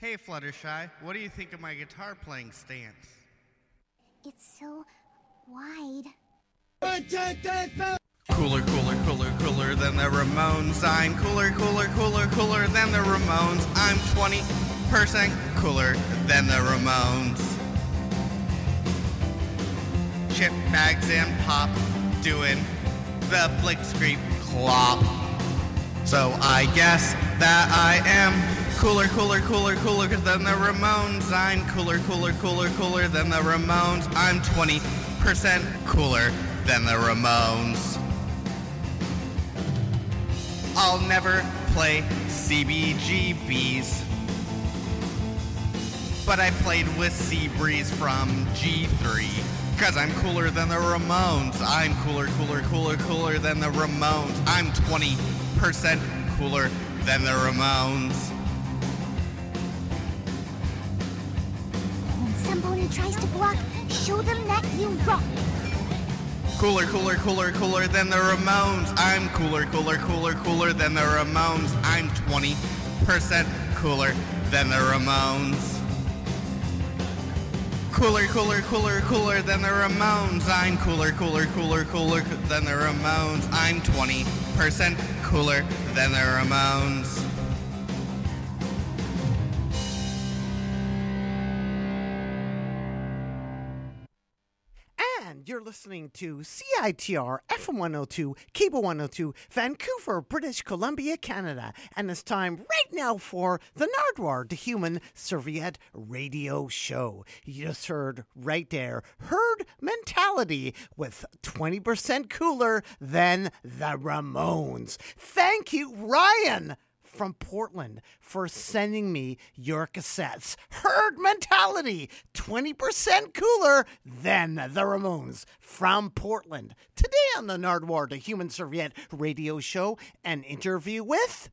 Hey, Fluttershy, what do you think of my guitar playing stance? It's so wide. Cooler, cooler, cooler, cooler than the Ramones. I'm cooler, cooler, cooler, cooler than the Ramones. I'm 20% cooler than the Ramones. Chip bags and pop doing the blitzkrieg clop. So I guess that I am cooler, cooler, cooler, cooler than the Ramones. I'm cooler, cooler, cooler, cooler than the Ramones. I'm 20% cooler than the Ramones. I'll never play CBGBs. But I played with Seabreeze from G3. Cause I'm cooler than the Ramones. I'm cooler, cooler, cooler, cooler than the Ramones. I'm 20% cooler than the Ramones. When tries to block, show them that you rock. Cooler, cooler, cooler, cooler than the Ramones. I'm cooler, cooler, cooler, cooler than the Ramones. I'm 20% cooler than the Ramones. Cooler, cooler, cooler, cooler than the Ramones. I'm cooler, cooler, cooler, cooler than the Ramones. I'm 20% cooler than the Ramones. Listening to CITR FM 102, Cable 102, Vancouver, British Columbia, Canada. And it's time right now for the Nardwuar, the Human Serviette Radio Show. You just heard right there, herd mentality with 20% cooler than the Ramones. Thank you, Ryan from Portland for sending me your cassettes. Herd mentality, 20% cooler than the Ramones from Portland. Today on the Nardwuar, the Human Serviette radio show, an interview with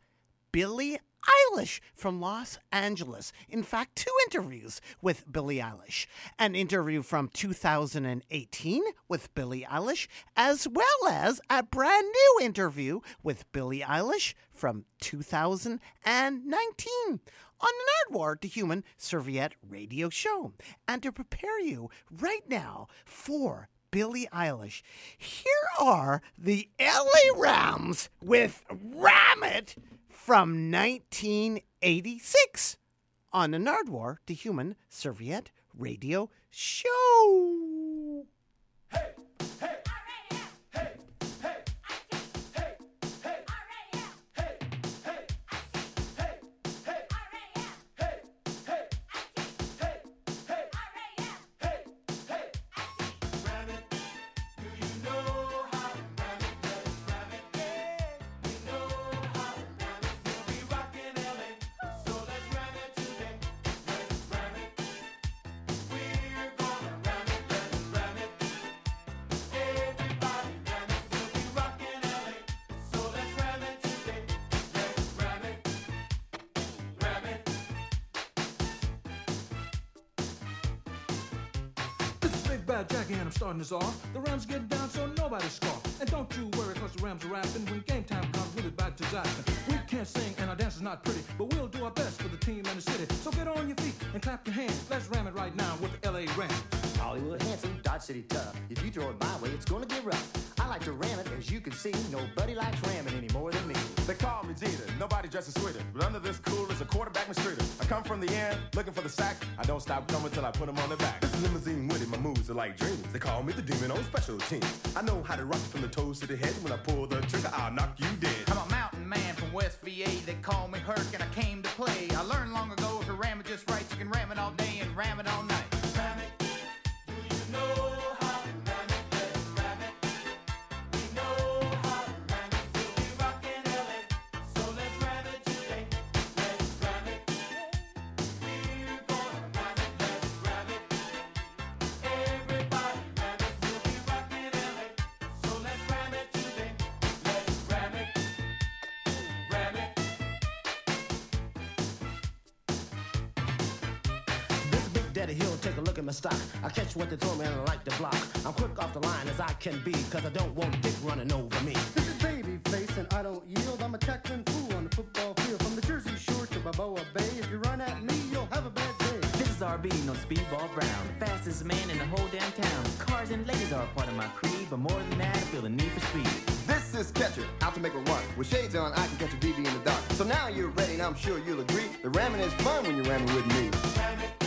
Billie Eilish from Los Angeles. In fact, two interviews with Billie Eilish. An interview from 2018 with Billie Eilish, as well as a brand new interview with Billie Eilish from 2019 on the Nardwuar, to Human Serviette radio show. And to prepare you right now for Billie Eilish, here are the LA Rams with Ram It from 1986 on the Nardwar, the Human Serviette Radio Show. Starting this off. The Rams get down so nobody scoff. And don't you worry cause the Rams are rapping. When game time comes, we'll be back to zapping. We can't sing and our dance is not pretty, but we'll do our best for the team and the city. So get on your feet and clap your hands. Let's ram it right now with the LA Rams. Hollywood handsome, Dodge City tough. If you throw it my way, it's gonna get rough. I like to ram it, as you can see. Nobody likes ramming any more than me. They call me Jeter, nobody dresses sweeter. But under this cool is a quarterback mistreater. I come from the end, looking for the sack. I don't stop coming till I put them on their back. This is limousine with it, my moves are like dreams. They call me the demon on special teams. I know how to rock from the toes to the head. When I pull the trigger, I'll knock you dead. I'm a mountain man from West VA. They call me Herc and I came to play. I learned long ago if you ram it just right, you can ram it all day and ram it This is Big Daddy Hill, take a look at my stock. I catch what they throw me and I like to block. I'm quick off the line as I can be, cause I don't want dick running over me. This is Babyface and I don't yield. I'm a tackling fool on the football field. From the Jersey Shore to Balboa Bay. If you run at me, you'll have a bad day. This is RB, no speedball Brown, the fastest man in the whole damn town. Cars and ladies are a part of my creed, but more than that, I feel the need for speed. This is Catcher, out to make a run. With shades on, I can catch a BB in the dark. So now you're ready, and I'm sure you'll agree. The ramming is fun when you're ramming with me.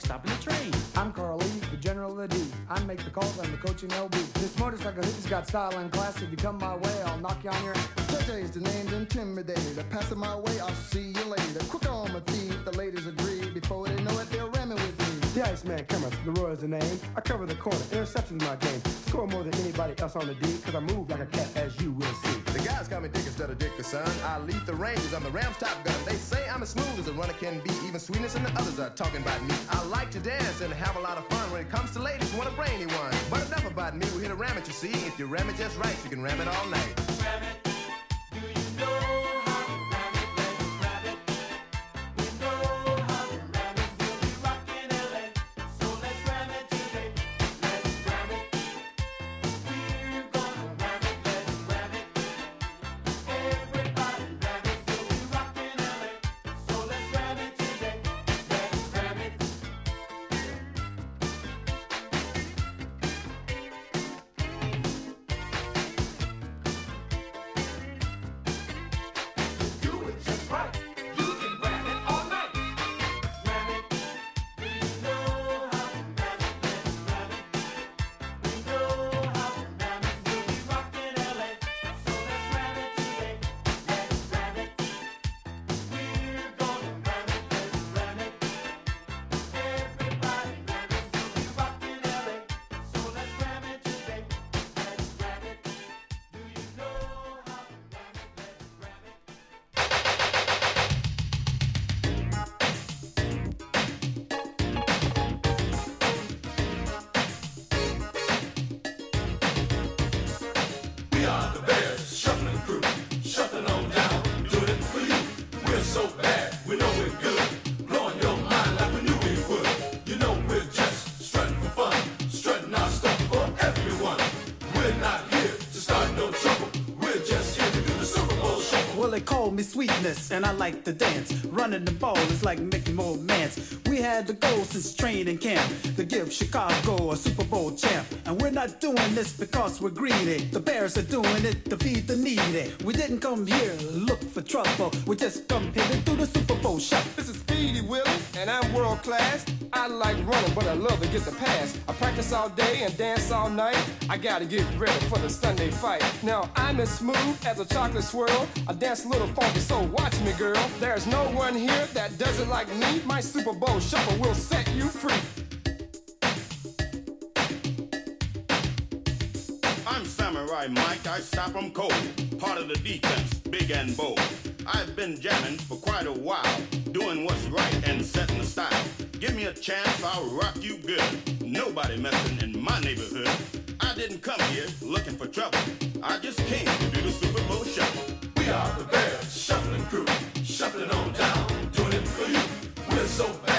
Like stopping a train. I'm Carl Lee, the general of the D. I make the calls, I'm the coach in LB. This motorcycle hippie's got style and class. If you come my way, I'll knock you on your Today's the name's intimidated. Pass it my way, I'll see you later. Quick on me. The Iceman Cometh, the Roy is the name. I cover the corner, interceptions my game. Score more than anybody else on the D, cause I move like a cat, as you will see. The guys call me Dick instead of Dickerson. I lead the Rangers, I'm the Rams top gun. They say I'm as smooth as a runner can be. Even sweetness and the others are talking about me. I like to dance and have a lot of fun. When it comes to ladies, want a brainy one. But enough about me, we hit a ram it, you see. If you ram it just right, you can ram it all night. Well, sweetness, and I like to dance. Running the ball is like making more mans. We had the goal since training camp to give Chicago a Super Bowl champ. And we're not doing this because we're greedy. The Bears are doing it to feed the needy. We didn't come here to look for trouble. We just come here to do the Super Bowl shot. This is Speedy Willie, and I'm world class. I like running, but I love to get the pass. I practice all day and dance all night. I gotta get ready for the Sunday fight. Now I'm as smooth as a chocolate swirl. I dance a little funky, so watch me, girl. There's no one here that does it like me. My Super Bowl shuffle will set you free. I'm Samurai Mike, I stop 'em cold. Part of the defense, big and bold. I've been jamming for quite a while, doing what's right and setting the style. Give me a chance, I'll rock you good. Nobody messing in my neighborhood. I didn't come here looking for trouble. I just came to do the Super Bowl shuffle. We are the Bears Shuffling Crew, shuffling on down, doing it for you. We're so bad,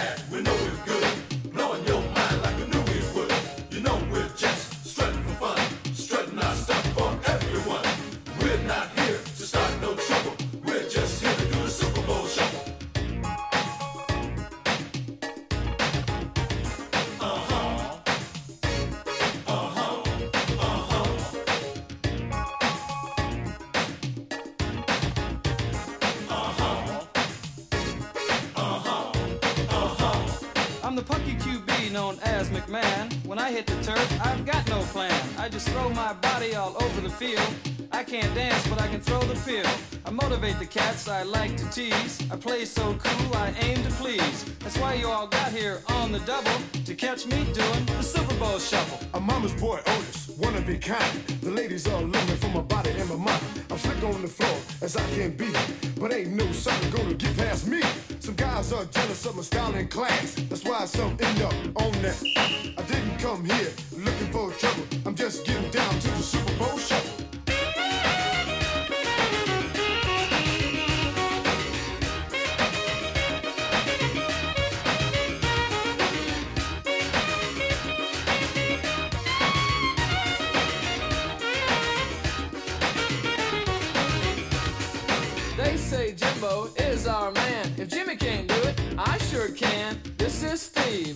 hit the turf, I've got no plan. I just throw my body all over the field. I can't dance, but I can throw the pill. I motivate the cats I like to tease. I play so cool, I aim to please. Why you all got here on the double to catch me doing the Super Bowl shuffle. I'm mama's boy Otis, one of a kind. The ladies all looking for my body and my mind. I'm slick on the floor as I can be, but ain't no sucker gonna get past me. Some guys are jealous of my style and class. That's why some end up on that. I didn't come here looking for trouble. I'm just getting down to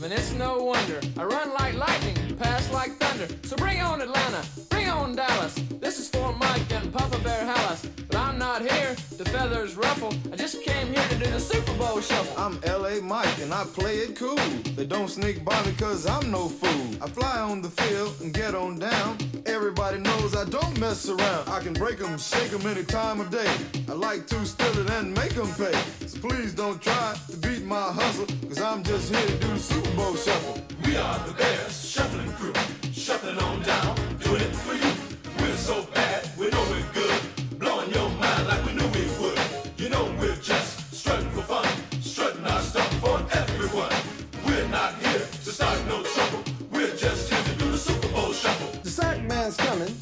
and it's no wonder. I run like lightning, pass like thunder. So bring on Atlanta, bring on Dallas. This is for Mike not here to feathers ruffle. I just came here to do the Super Bowl shuffle. I'm LA Mike and I play it cool. They don't sneak by me cause I'm no fool. I fly on the field and get on down. Everybody knows I don't mess around. I can break 'em, shake 'em any time of day. I like to steal it and make 'em pay. So please don't try to beat my hustle cause I'm just here to do the Super Bowl shuffle. We are the best Shuffling Crew, shuffling on down, doing it for you. We're so bad, we know we're good,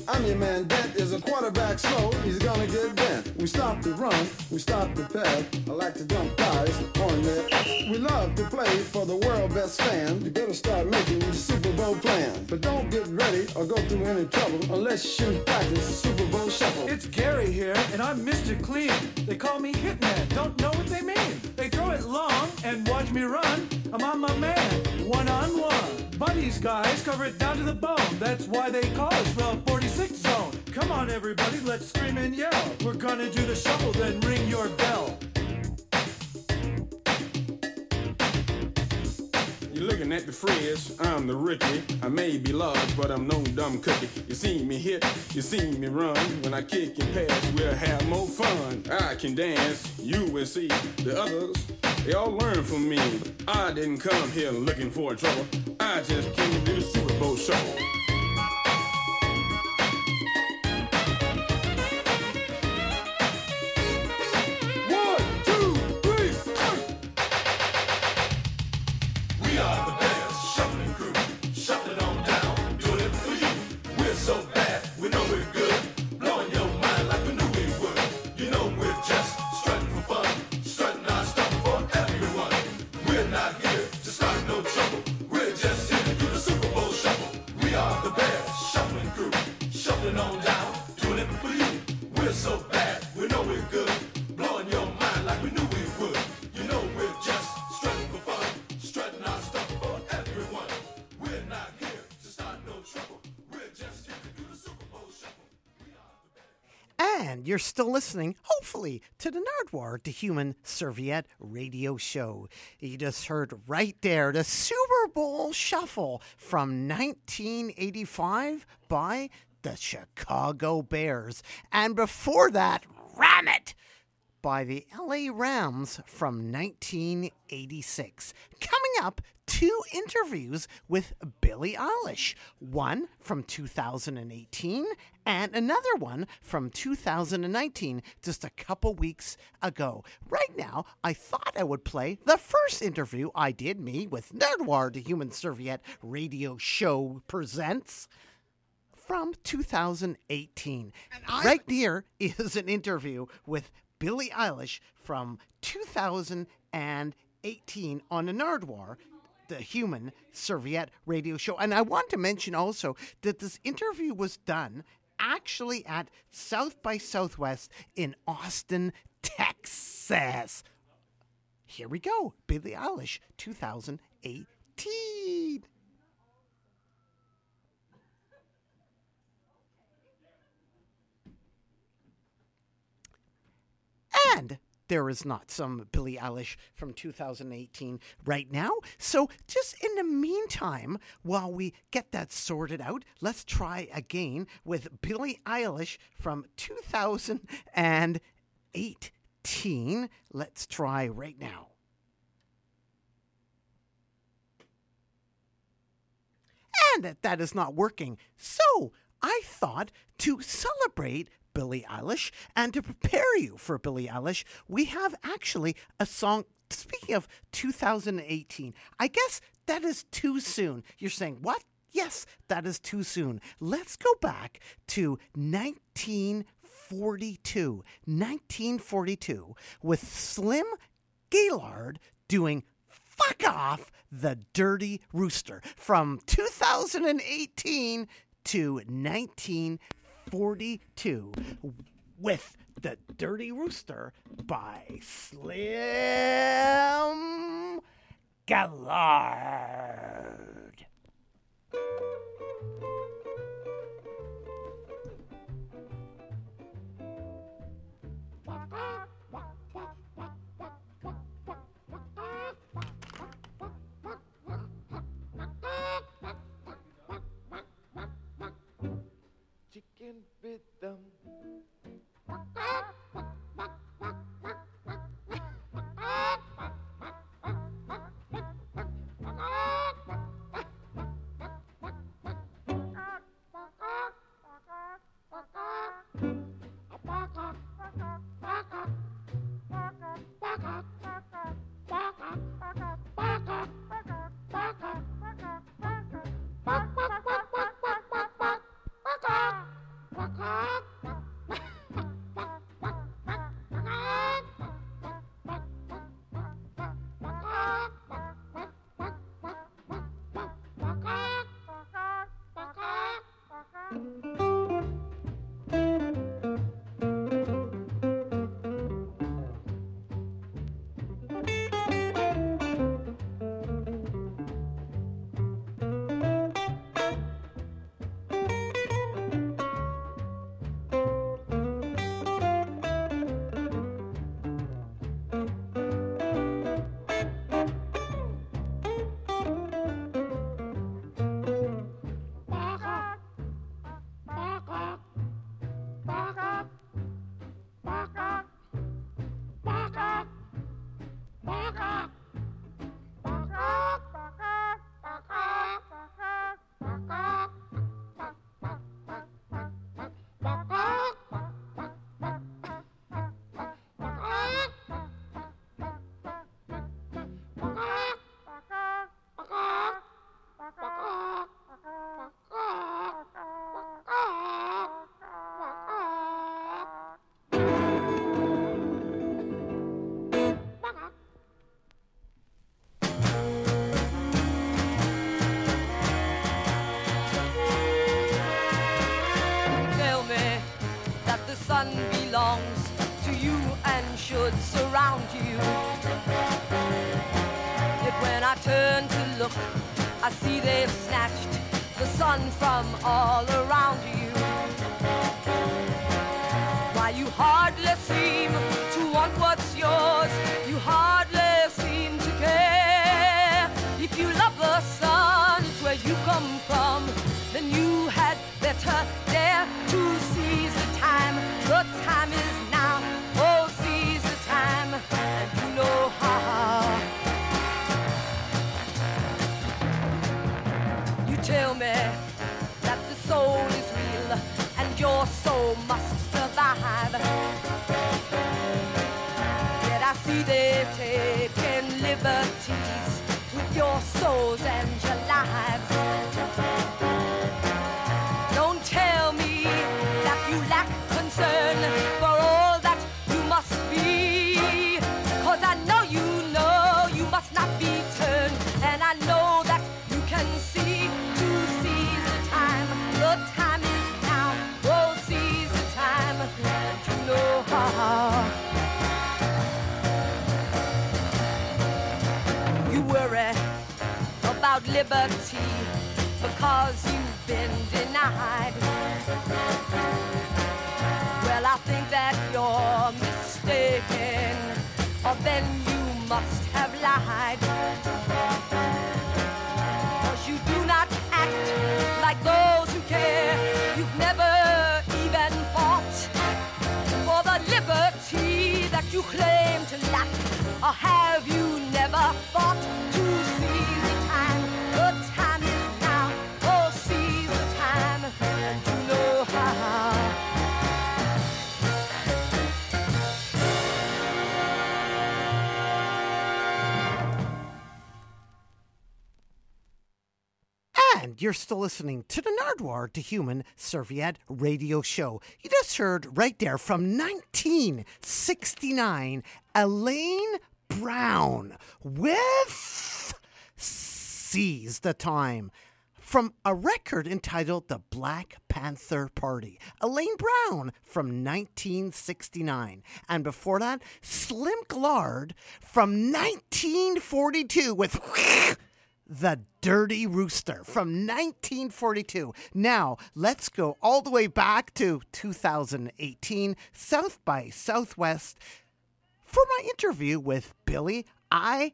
I'm your man. Dent is a quarterback slow. He's gonna get bent. We stop the run. We stop the pass. I like to dump guys on that. We love to play for the world best fan. You better start making the Super Bowl plan. But don't get ready or go through any trouble unless you practice the Super Bowl shuffle. It's Gary here, and I'm Mr. Clean. They call me Hitman. Don't know what they mean. They it long and watch me run. I'm on my man, one on one. Buddies, guys cover it down to the bone. That's why they call us the 46 zone. Come on, everybody, let's scream and yell. We're gonna do the shuffle, then ring your bell. You're looking at the Fridge, I'm the rookie. I may be large, but I'm no dumb cookie. You see me hit, you see me run. When I kick and pass, we'll have more fun. I can dance, you will see. The others, they all learn from me. I didn't come here looking for trouble. I just came to do the Super Bowl shuffle. You're still listening, hopefully, to the Nardwuar the Human Serviette radio show. You just heard right there the Super Bowl Shuffle from 1985 by the Chicago Bears. And before that, Ram It! by the LA Rams from 1986. Coming up, two interviews with Billie Eilish. One from 2018 and another one from 2019, just a couple weeks ago. Right now, I thought I would play the first interview I did, me, with Nardwuar, the Human Serviette radio show presents from 2018. right here is an interview with Billie Eilish from 2018 on the Nardwuar, the Human Serviette radio show. And I want to mention also that this interview was done actually at South by Southwest in Austin, Texas. Here we go Billie Eilish 2018. And there is not some Billie Eilish from 2018 right now. So, just in the meantime, while we get that sorted out, let's try again with Billie Eilish from 2018. Let's try right now. And that, that is not working. So, I thought to celebrate Billie Eilish and to prepare you for Billie Eilish, we have actually a song. Speaking of 2018, I guess that is too soon. You're saying, what? Yes, that is too soon. Let's go back to 1942. 1942 with Slim Gaillard doing Fuck Off the Dirty Rooster from 2018 to 1942 with The Dirty Rooster by Slim Gaillard. bedam. Tell me that the soul is real and your soul must survive. Yet I see they've taken liberties with your souls and your lives. liberty because you've been denied. Well, I think that you're mistaken, or then you must have lied. Cause you do not act like those who care. You've never even fought for the liberty that you claim to lack. Or have you never fought? to And you're still listening to the Nardwuar to Human Serviette radio show. You just heard right there from 1969, Elaine Brown with Seize the Time from a record entitled The Black Panther Party. Elaine Brown from 1969. And before that, Slim Gaillard from 1942 with The Dirty Rooster from 1942. Now, let's go all the way back to 2018, South by Southwest, for my interview with Billie Eilish.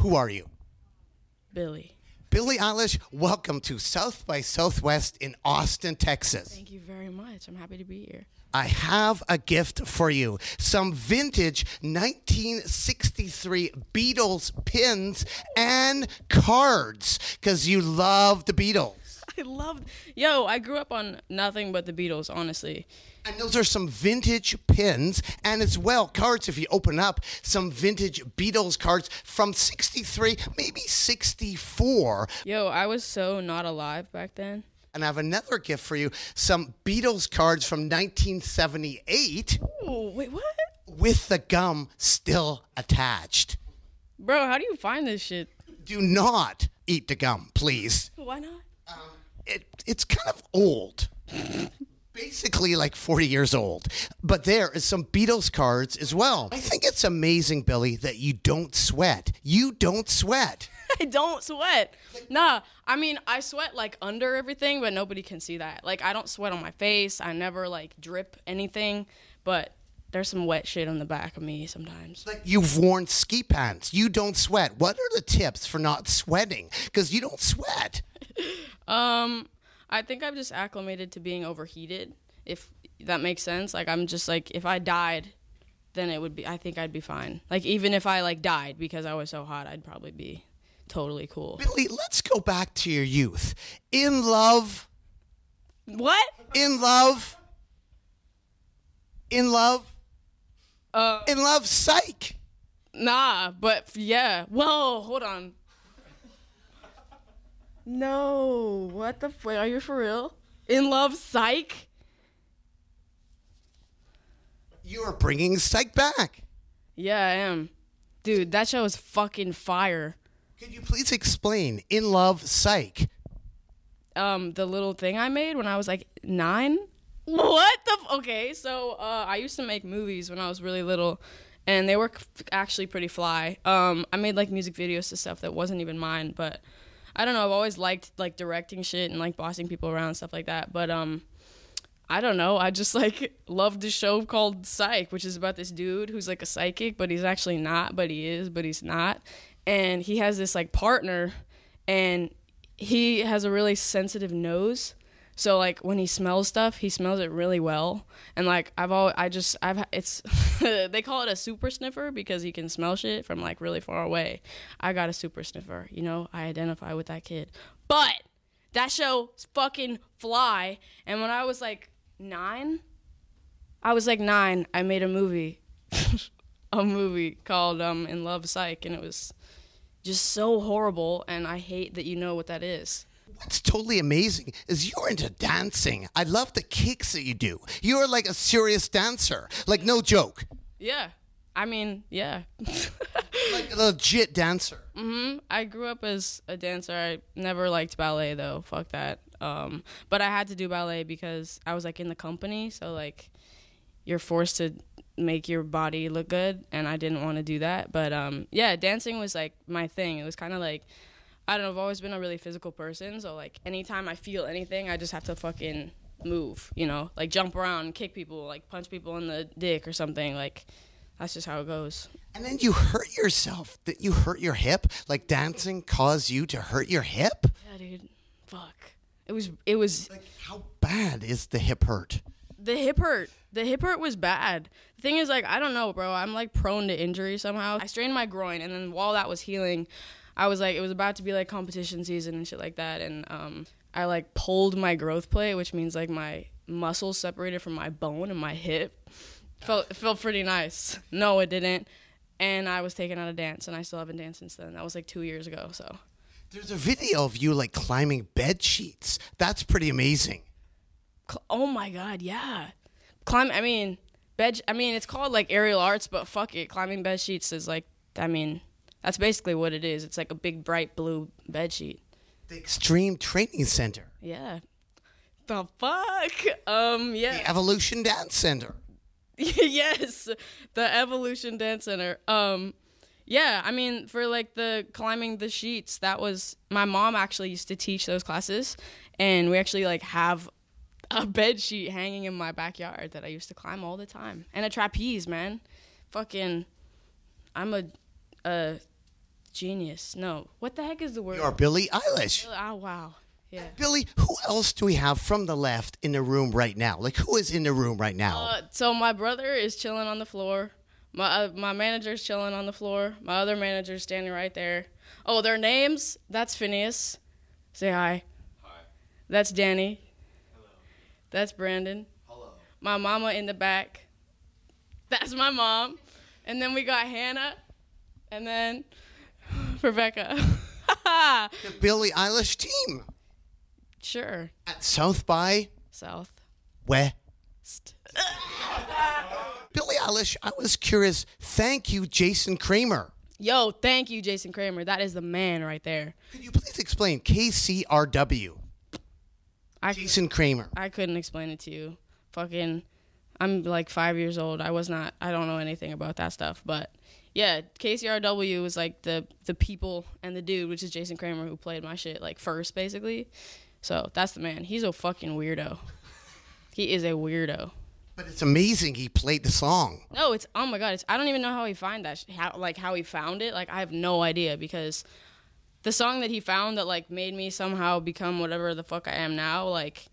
Who are you? Billie. Billie Eilish, welcome to South by Southwest in Austin, Texas. Thank you very much. I'm happy to be here. I have a gift for you. Some vintage 1963 Beatles pins and cards because you love the Beatles. I love. Yo, I grew up on nothing but the Beatles, honestly. And those are some vintage pins and as well cards if you open up some vintage Beatles cards from 63, maybe 64. Yo, I was so not alive back then. And I have another gift for you some Beatles cards from 1978 Ooh, wait, what? with the gum still attached. Bro, how do you find this shit? Do not eat the gum, please. Why not? Um, it, it's kind of old. Basically, like 40 years old. But there is some Beatles cards as well. I think it's amazing, Billie, that you don't sweat. You don't sweat. I don't sweat. Nah, I mean, I sweat like under everything, but nobody can see that. Like, I don't sweat on my face. I never like drip anything, but there's some wet shit on the back of me sometimes. Like You've worn ski pants. You don't sweat. What are the tips for not sweating? Because you don't sweat. Um, I think I've just acclimated to being overheated, if that makes sense. Like, I'm just like, if I died, then it would be, I think I'd be fine. Like, even if I like died because I was so hot, I'd probably be totally cool. Billie, let's go back to your youth. In love. What? In love. In love. Uh, in love, psych. Nah, but yeah. Whoa, hold on. No, what the? F- wait, are you for real? In love, psych. You are bringing psych back. Yeah, I am. Dude, that show is fucking fire. Could you please explain In Love Psych? Um, the little thing I made when I was like nine. What the? F- okay, so uh, I used to make movies when I was really little, and they were c- actually pretty fly. Um, I made like music videos to stuff that wasn't even mine, but I don't know. I've always liked like directing shit and like bossing people around and stuff like that. But um, I don't know. I just like loved this show called Psych, which is about this dude who's like a psychic, but he's actually not, but he is, but he's not. And he has this like partner, and he has a really sensitive nose. So like when he smells stuff, he smells it really well. And like I've all I just I've it's they call it a super sniffer because he can smell shit from like really far away. I got a super sniffer, you know. I identify with that kid. But that show fucking fly. And when I was like 9, I was like 9, I made a movie. a movie called um In Love Psych and it was just so horrible and I hate that you know what that is. What's totally amazing is you're into dancing. I love the kicks that you do. You're like a serious dancer. Like, no joke. Yeah. I mean, yeah. like a legit dancer. hmm I grew up as a dancer. I never liked ballet though. Fuck that. Um, but I had to do ballet because I was like in the company, so like you're forced to make your body look good, and I didn't want to do that. But um, yeah, dancing was like my thing. It was kind of like I don't know. I've always been a really physical person, so like anytime I feel anything, I just have to fucking move. You know, like jump around, kick people, like punch people in the dick or something. Like that's just how it goes. And then you hurt yourself. That you hurt your hip. Like dancing caused you to hurt your hip. Yeah, dude. Fuck. It was. It was. Like how bad is the hip hurt. The hip hurt The hip hurt was bad. The thing is, like, I don't know, bro. I'm like prone to injury somehow. I strained my groin, and then while that was healing, I was like, it was about to be like competition season and shit like that, and um, I like pulled my growth plate, which means like my muscles separated from my bone and my hip. Felt it felt pretty nice. No, it didn't. And I was taken out of dance, and I still haven't danced since then. That was like two years ago. So There's a video of you like climbing bed sheets. That's pretty amazing. Oh my god, yeah. Climb. I mean, bed. I mean, it's called like aerial arts, but fuck it. Climbing bed sheets is like. I mean, that's basically what it is. It's like a big bright blue bed sheet. The Extreme Training Center, Yeah. The fuck. Um. Yeah. the Evolution Dance Center. yes, the Evolution Dance Center. Um, yeah, I mean, for like the climbing the sheets, that was my mom actually used to teach those classes, and we actually like have a bed sheet hanging in my backyard that I used to climb all the time, and a trapeze, man. Fucking, I'm a, a genius. No, what the heck is the word? You're Billie Eilish. Oh wow, yeah. Billie, who else do we have from the left in the room right now? Like, who is in the room right now? Uh, so my brother is chilling on the floor. My uh, my manager's chilling on the floor. My other manager's standing right there. Oh, their names? That's Phineas. Say hi. Hi. That's Danny. That's Brandon. Hello. My mama in the back. That's my mom. And then we got Hannah. And then Rebecca. the Billie Eilish team sure. at South by South. West. Billie Eilish, I was curious. Thank you, Jason Kramer. Yo, thank you, Jason Kramer. That is the man right there. Could you please explain KCRW? I, Jason Kramer. I couldn't explain it to you. Fucking, I'm like five years old. I was not. I don't know anything about that stuff. But yeah, KCRW was like the the people and the dude, which is Jason Kramer, who played my shit like first, basically. So that's the man. He's a fucking weirdo. He is a weirdo. But it's amazing he played the song. No, it's oh my god. It's I don't even know how he find that. sh- How like how he found it. Like I have no idea because the song that he found that like made me somehow become whatever the fuck I am now. Like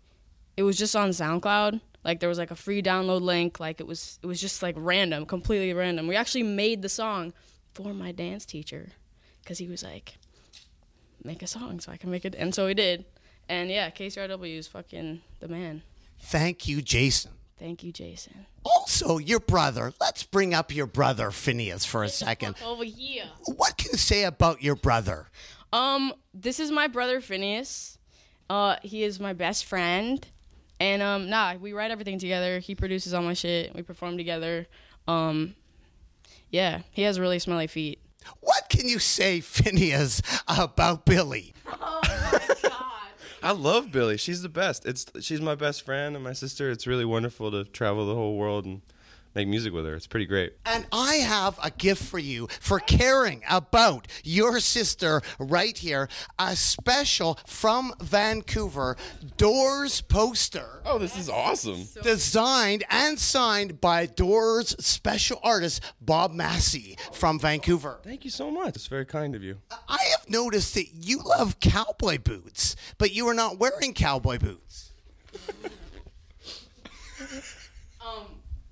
it was just on SoundCloud. Like there was like a free download link. Like it was it was just like random, completely random. We actually made the song for my dance teacher because he was like, make a song so I can make it, and so he did. And yeah, KCRW is fucking the man. Thank you, Jason. Thank you, Jason. Also, your brother. Let's bring up your brother, Phineas, for a second. Over here. What can you say about your brother? Um, this is my brother Phineas. Uh, he is my best friend, and um, nah, we write everything together. He produces all my shit. We perform together. Um, yeah, he has really smelly feet. What can you say, Phineas, about Billie? Oh my god! I love Billie. She's the best. It's she's my best friend and my sister. It's really wonderful to travel the whole world and make music with her. It's pretty great. And I have a gift for you for caring about your sister right here. A special from Vancouver Doors poster. Oh, this is awesome. Designed and signed by Doors special artist Bob Masse from Vancouver. Thank you so much. It's very kind of you. I have noticed that you love cowboy boots, but you are not wearing cowboy boots.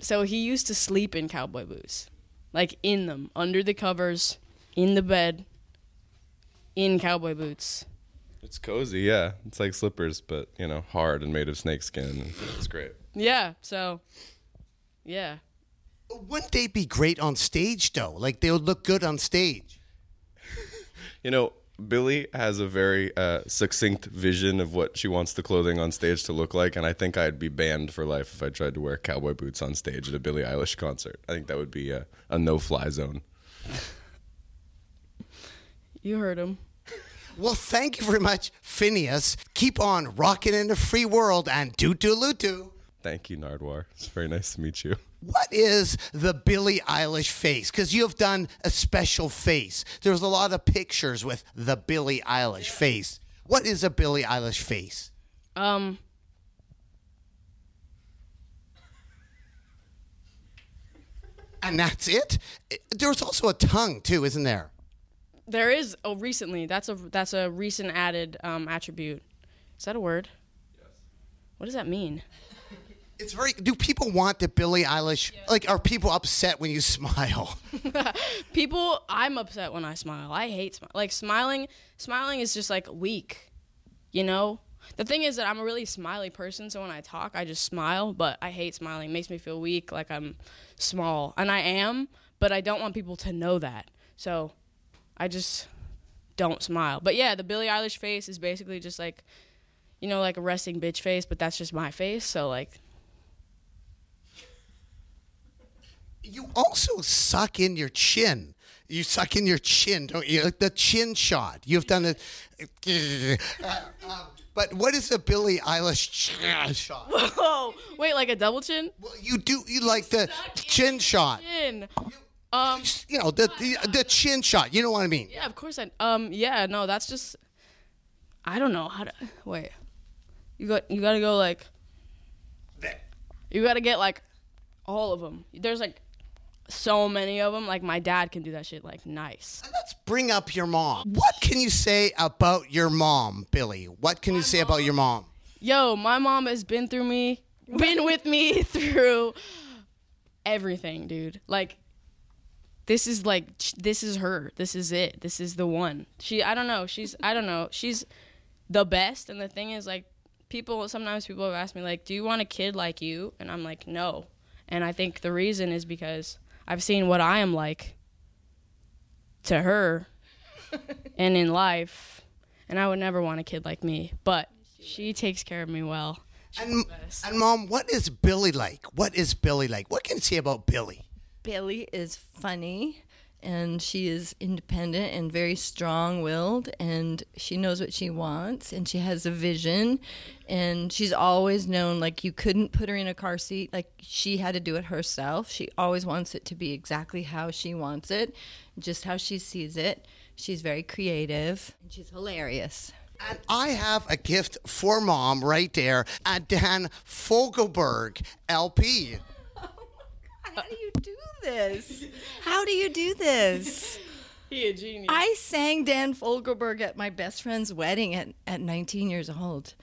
So he used to sleep in cowboy boots, like in them, under the covers, in the bed, in cowboy boots. It's cozy, yeah. It's like slippers, but you know, hard and made of snakeskin. And it's great. Yeah. So, yeah. Wouldn't they be great on stage though? Like they would look good on stage. You know, Billie has a very uh, succinct vision of what she wants the clothing on stage to look like, and I think I'd be banned for life if I tried to wear cowboy boots on stage at a Billie Eilish concert. I think that would be a, a no-fly zone. You heard him. Well, thank you very much, Phineas. Keep on rocking in the free world and doo doo loo doo. Thank you, Nardwuar. It's very nice to meet you. What is the Billie Eilish face? Because you have done a special face. There's a lot of pictures with the Billie Eilish face. What is a Billie Eilish face? Um. And that's it? There's also a tongue, too, isn't there? There is oh recently. That's a that's a recent added um, attribute. Is that a word? Yes. What does that mean? It's very. Do people want the Billie Eilish? Like, are people upset when you smile? People, I'm upset when I smile. I hate smile. Like smiling, smiling is just like weak. You know. The thing is that I'm a really smiley person, so when I talk, I just smile. But I hate smiling. It makes me feel weak, like I'm small, and I am. But I don't want people to know that. So, I just don't smile. But yeah, the Billie Eilish face is basically just like, you know, like a resting bitch face. But that's just my face. So like, You also suck in your chin. You suck in your chin, don't you? Like the chin shot. You've done it. Uh, um, but what is a Billie Eilish chin shot? whoa, wait, like a double chin? You do you like the chin shot? Chin. Um, You know the, the the chin shot. You know what I mean? Yeah, of course I. Um, yeah, no, that's just. I don't know how to. Wait, you got you got to go like. You got to get like, all of them. There's like, so many of them. Like my dad can do that shit like nice. Let's bring up your mom. What can you say about your mom, Billie? What can you say about your mom? Yo, my mom has been through me, been with me through everything, dude. Like, this is like, this is her. This is it. This is the one. She, I don't know. She's, I don't know. She's the best. And the thing is, like, people, sometimes people have asked me, like, do you want a kid like you? And I'm like, no. And I think the reason is because I've seen what I am like to her and in life. And I would never want a kid like me. But she takes care of me well. And, and mom, what is Billie like? What is Billie like? What can you say about Billie? Billie is funny and she is independent and very strong willed and she knows what she wants and she has a vision and she's always known like you couldn't put her in a car seat like she had to do it herself. She always wants it to be exactly how she wants it just how she sees it. She's very creative and she's hilarious. And I have a gift for mom right there at Dan Fogelberg LP. How do you do this? How do you do this? He a genius. I sang Dan Fogelberg at my best friend's wedding at, at 19 years old.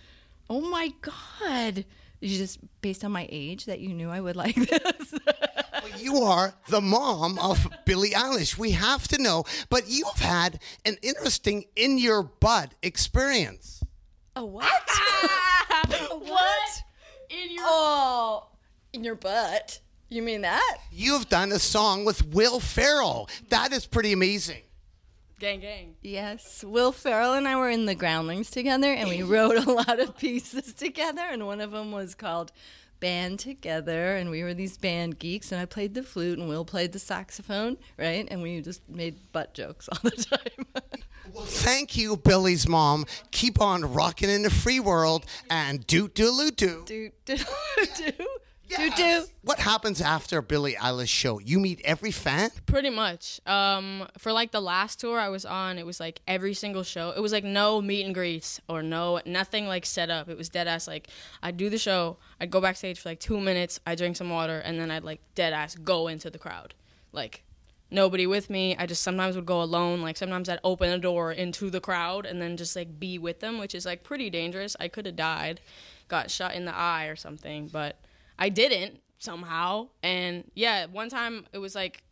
Oh my God. Is it just based on my age that you knew I would like this? You are the mom of Billie Eilish. We have to know, but you've had an interesting in your butt experience. A what? what? In your Oh, in your butt. You mean that? You've done a song with Will Ferrell. That is pretty amazing. Gang, gang. Yes. Will Ferrell and I were in the Groundlings together and we wrote a lot of pieces together. And one of them was called Band Together. And we were these band geeks. And I played the flute and Will played the saxophone, right? And we just made butt jokes all the time. Well, thank you, Billie's mom. Keep on rocking in the free world and doot doodle doo. do, do, Do, do. What happens after Billie Eilish show? You meet every fan? Pretty much. Um, for like the last tour I was on, it was like every single show. It was like no meet and greets or no nothing like set up. It was dead ass like I'd do the show, I'd go backstage for like two minutes, I'd drink some water, and then I'd like dead ass go into the crowd. Like nobody with me. I just sometimes would go alone. Like sometimes I'd open a door into the crowd and then just like be with them, which is like pretty dangerous. I could have died, got shot in the eye or something, but I didn't somehow. And yeah, one time it was like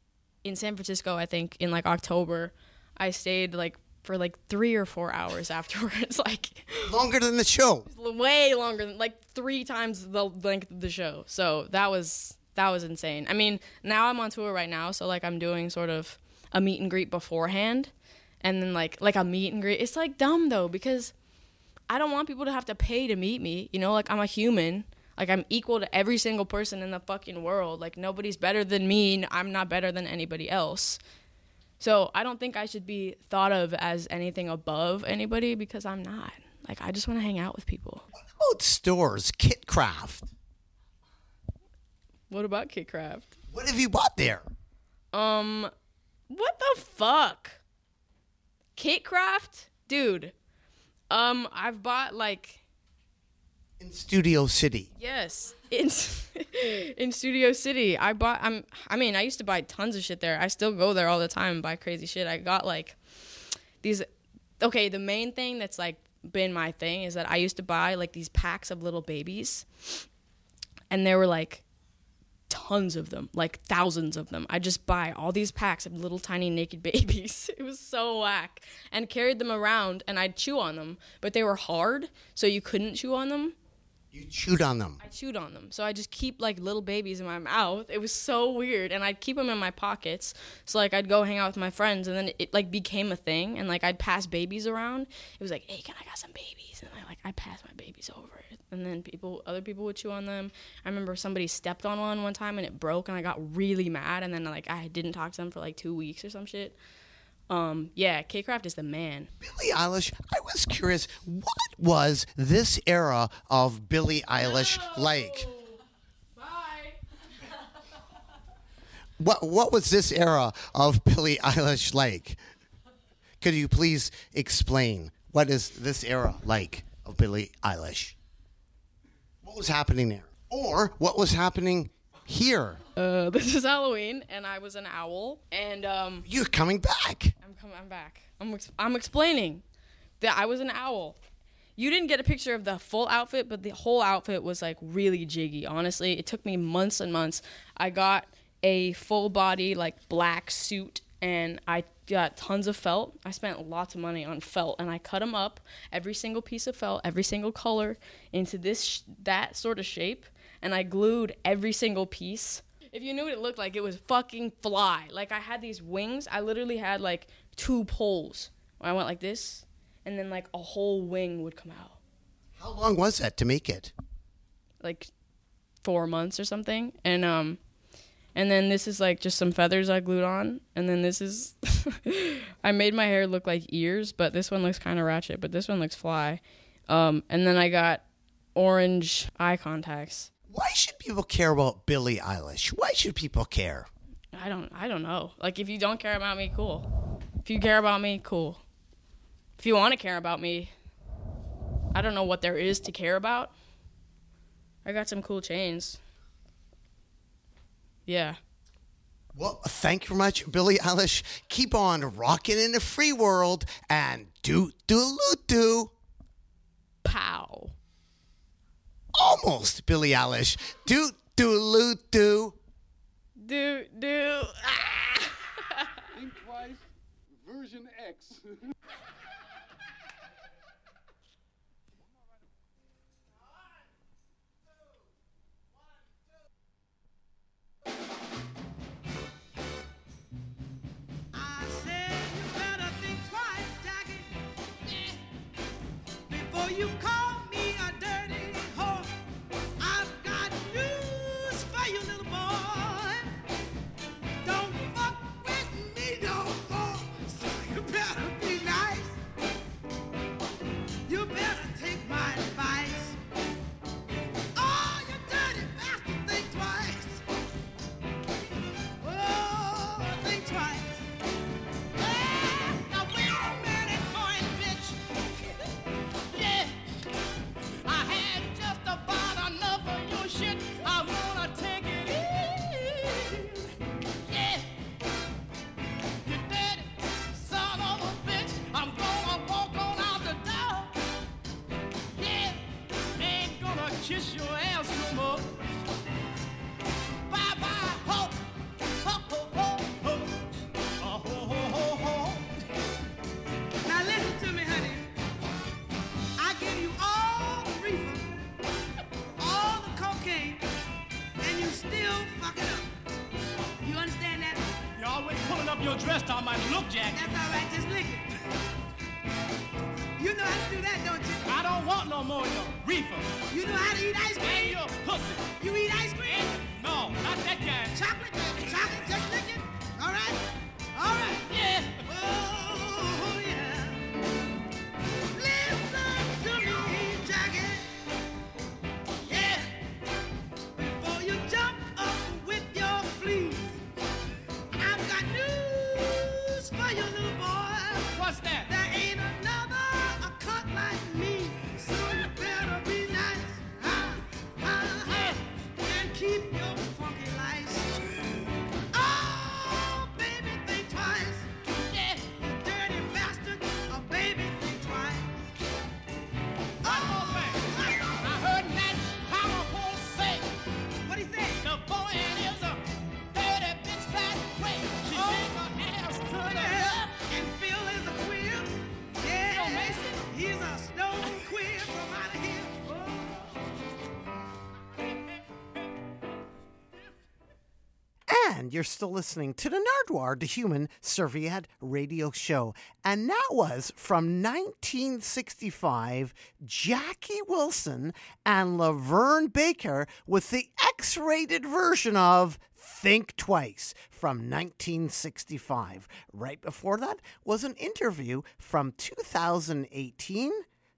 in San Francisco, I think in like October, I stayed like for like three or four hours afterwards, like Longer than the show. way longer than like three times the length of the show. So that was that was insane. I mean, now I'm on tour right now, so like I'm doing sort of a meet and greet beforehand, and then like like a meet and greet. It's like dumb though because I don't want people to have to pay to meet me. You know, like I'm a human. Like I'm equal to every single person in the fucking world. Like nobody's better than me. I'm not better than anybody else. So I don't think I should be thought of as anything above anybody because I'm not. Like I just want to hang out with people. What about stores, Kit Kraft. What about Kit Kraft? What have you bought there? Um, what the fuck? Kit Kraft, dude. Um, I've bought like In Studio City. yes in in Studio City. I bought. I'm. I mean, I used to buy tons of shit there. I still go there all the time and buy crazy shit. I got like these. Okay, the main thing that's like been my thing is that I used to buy like these packs of little babies. and there were like tons of them, like thousands of them. I just buy all these packs of little tiny naked babies. It was so whack. And carried them around and I'd chew on them, but they were hard, so you couldn't chew on them. You chewed on them. I chewed on them. So I just keep like little babies in my mouth. It was so weird. And I'd keep them in my pockets. So like I'd go hang out with my friends and then it like became a thing and like I'd pass babies around. It was like, "Hey, can I got some babies?" And I like I pass my babies over. And then people other people would chew on them. I remember somebody stepped on one one time and it broke and I got really mad and then like I didn't talk to them for like 2 weeks or some shit. Um yeah, K-Craft is the man. Billie Eilish, I was curious, what was this era of Billie Eilish like? Bye. what what was this era of Billie Eilish like? Could you please explain what is this era like of Billie Eilish? What was happening there? Or what was happening here? Uh, this is Halloween, and I was an owl, and um, You're coming back. I'm coming. I'm back. I'm ex- I'm explaining that I was an owl. You didn't get a picture of the full outfit, but the whole outfit was like really jiggy. Honestly, it took me months and months. I got a full body like black suit, and I got tons of felt. I spent lots of money on felt, and I cut them up, every single piece of felt, every single color, into this sh- that sort of shape, and I glued every single piece. If you knew what it looked like, it was fucking fly. Like I had these wings. I literally had like two poles. I went like this, and then like a whole wing would come out. How long was that to make it? Like four months or something. And um and then this is like just some feathers I glued on. And then this is I made my hair look like ears, but this one looks kinda ratchet, but this one looks fly. Um and then I got orange eye contacts. Why should people care about Billie Eilish? Why should people care? I don't I don't know. Like if you don't care about me, cool. If you care about me, cool. If you want to care about me, I don't know what there is to care about. I got some cool chains. Yeah. Well, thank you very much, Billie Eilish. Keep on rocking in the free world and do do loot do. Pow. Almost, Billie Eilish. Do do loot do. Do do. Ah. Think twice. Version X. you're still listening to the Nardwuar, the Human Serviette Radio Show. And that was from 1965, Jackie Wilson and LaVern Baker with the X rated version of Think Twice from 1965. Right before that was an interview from 2018.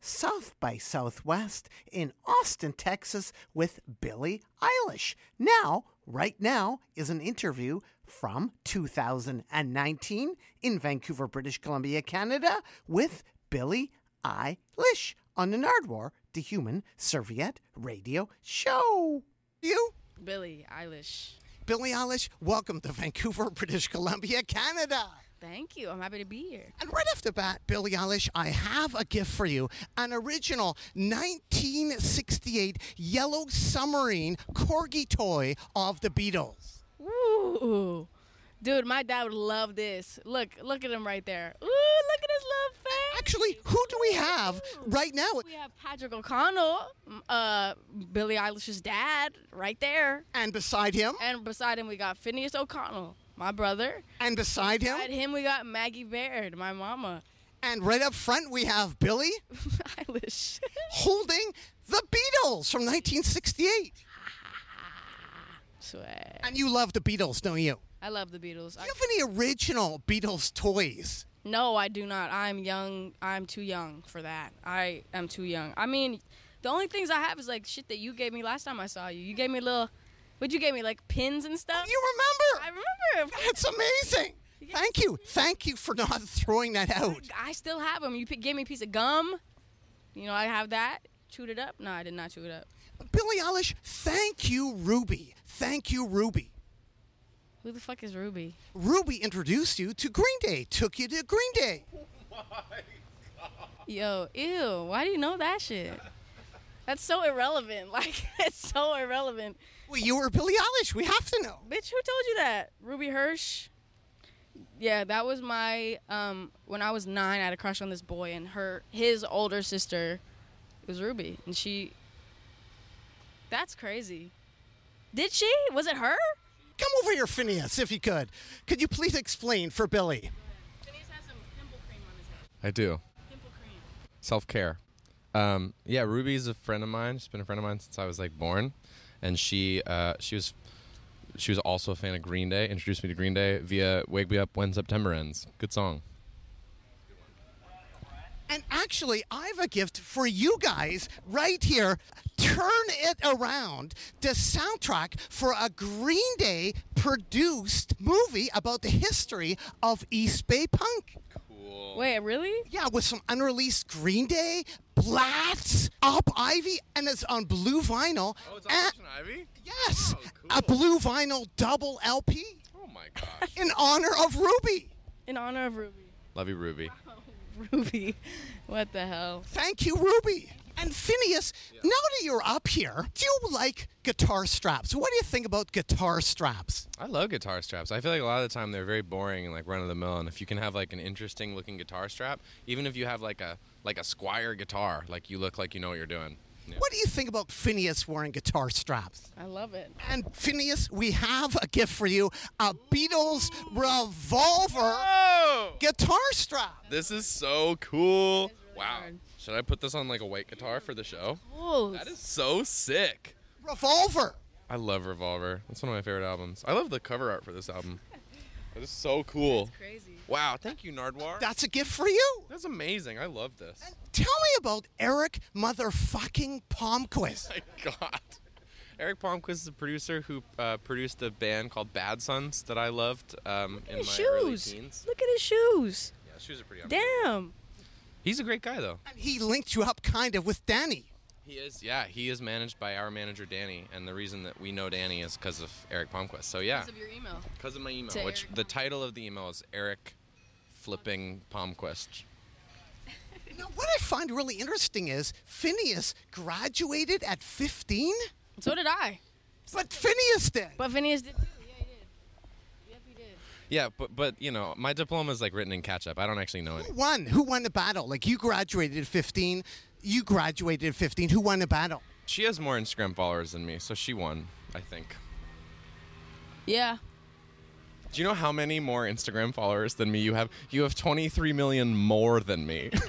South by Southwest in Austin, Texas, with Billie Eilish. Now, right now, is an interview from 2019 in Vancouver, British Columbia, Canada, with Billie Eilish on the Nardwuar, the Human Serviette Radio Show. You? Billie Eilish. Billie Eilish, welcome to Vancouver, British Columbia, Canada. Thank you. I'm happy to be here. And right off the bat, Billie Eilish, I have a gift for you an original 1968 yellow submarine corgi toy of the Beatles. Ooh. Dude, my dad would love this. Look, look at him right there. Ooh, look at his little face. Actually, who do we have right now? We have Patrick O'Connell, uh, Billie Eilish's dad, right there. And beside him? And beside him, we got Phineas O'Connell, my brother. And beside him? Beside him, we got Maggie Baird, my mama. And right up front, we have Billie Eilish holding the Beatles from 1968. Swear. And you love the Beatles, don't you? I love the Beatles. Do you have any original Beatles toys? No, I do not. I'm young. I'm too young for that. I am too young. I mean, the only things I have is like shit that you gave me last time I saw you. You gave me a little, what you gave me like pins and stuff. You remember? I remember. That's amazing. Thank you. Thank you for not throwing that out. I still have them. You p- gave me a piece of gum. You know, I have that. Chewed it up. No, I did not chew it up. Billie Eilish, thank you, Ruby. Thank you, Ruby. Who the fuck is Ruby? Ruby introduced you to Green Day, took you to Green Day. Oh Yo, ew. Why do you know that shit? That's so irrelevant. Like, it's so irrelevant. Well, you were Billie Eilish. We have to know. Bitch, who told you that? Ruby Hirsch? Yeah, that was my um when I was nine, I had a crush on this boy and her his older sister was Ruby. And she That's crazy. Did she? Was it her? Come over here, Phineas, if you could. Could you please explain for Billie? Phineas has some pimple cream on his head. I do. Pimple cream. Self care. Um, yeah, Ruby's a friend of mine. She's been a friend of mine since I was like born, and she uh, she was she was also a fan of Green Day. Introduced me to Green Day via "Wake Me Up When September Ends." Good song. And actually, I have a gift for you guys right here. Turn it around. The soundtrack for a Green Day produced movie about the history of East Bay punk. Wait, really? Yeah, with some unreleased Green Day, Blatz, Op Ivy, and it's on blue vinyl. Oh, it's And- Ivy. yes, oh, a blue vinyl double LP. Oh my gosh. In honor of Ruby. In honor of Ruby. Love you, Ruby. Ruby. What the hell? Thank you, Ruby. And Phineas, now that you're up here, do you like guitar straps? What do you think about guitar straps? I love guitar straps. I feel like a lot of the time they're very boring and like run of the mill. And if you can have like an interesting looking guitar strap, even if you have like a like a Squier guitar, like you look like you know what you're doing. Yeah. What do you think about Phineas wearing guitar straps? I love it. And Phineas, we have a gift for you a Beatles revolver guitar strap. This is so cool. Wow. Should I put this on like a white guitar for the show? Cool. That is so sick. Revolver. I love Revolver. That's one of my favorite albums. I love the cover art for this album. That is so cool. crazy. Wow, thank you, Nardwuar. That's a gift for you. That's amazing. I love this. Tell me about Eric motherfucking Palmquist. my God. Eric Palmquist is a producer who uh, produced a band called Bad Suns that I loved um, in my His early shoes. teens. Look at his shoes. Yeah, shoes are pretty. Awesome. Damn. He's a great guy though. And he linked you up kind of with Danny. He is. Yeah, he is managed by our manager Danny, and the reason that we know Danny is because of Eric Palmquist. So yeah, Because of your email. because of my email, To which Eric the title of the email is Eric flipping Palmquist. Now, what I find really interesting is Phineas graduated at 15? So did I. But Phineas did. But Phineas did too. Did. Yep, he did. Yeah, but but you know, my diploma is like written in catch up. I don't actually know it. Who won? Who won the battle? Like you graduated at 15, you graduated at 15. Who won the battle? She has more Instagram followers than me, so she won. I think. Yeah. Do you know how many more Instagram followers than me you have? You have 23 million more than me.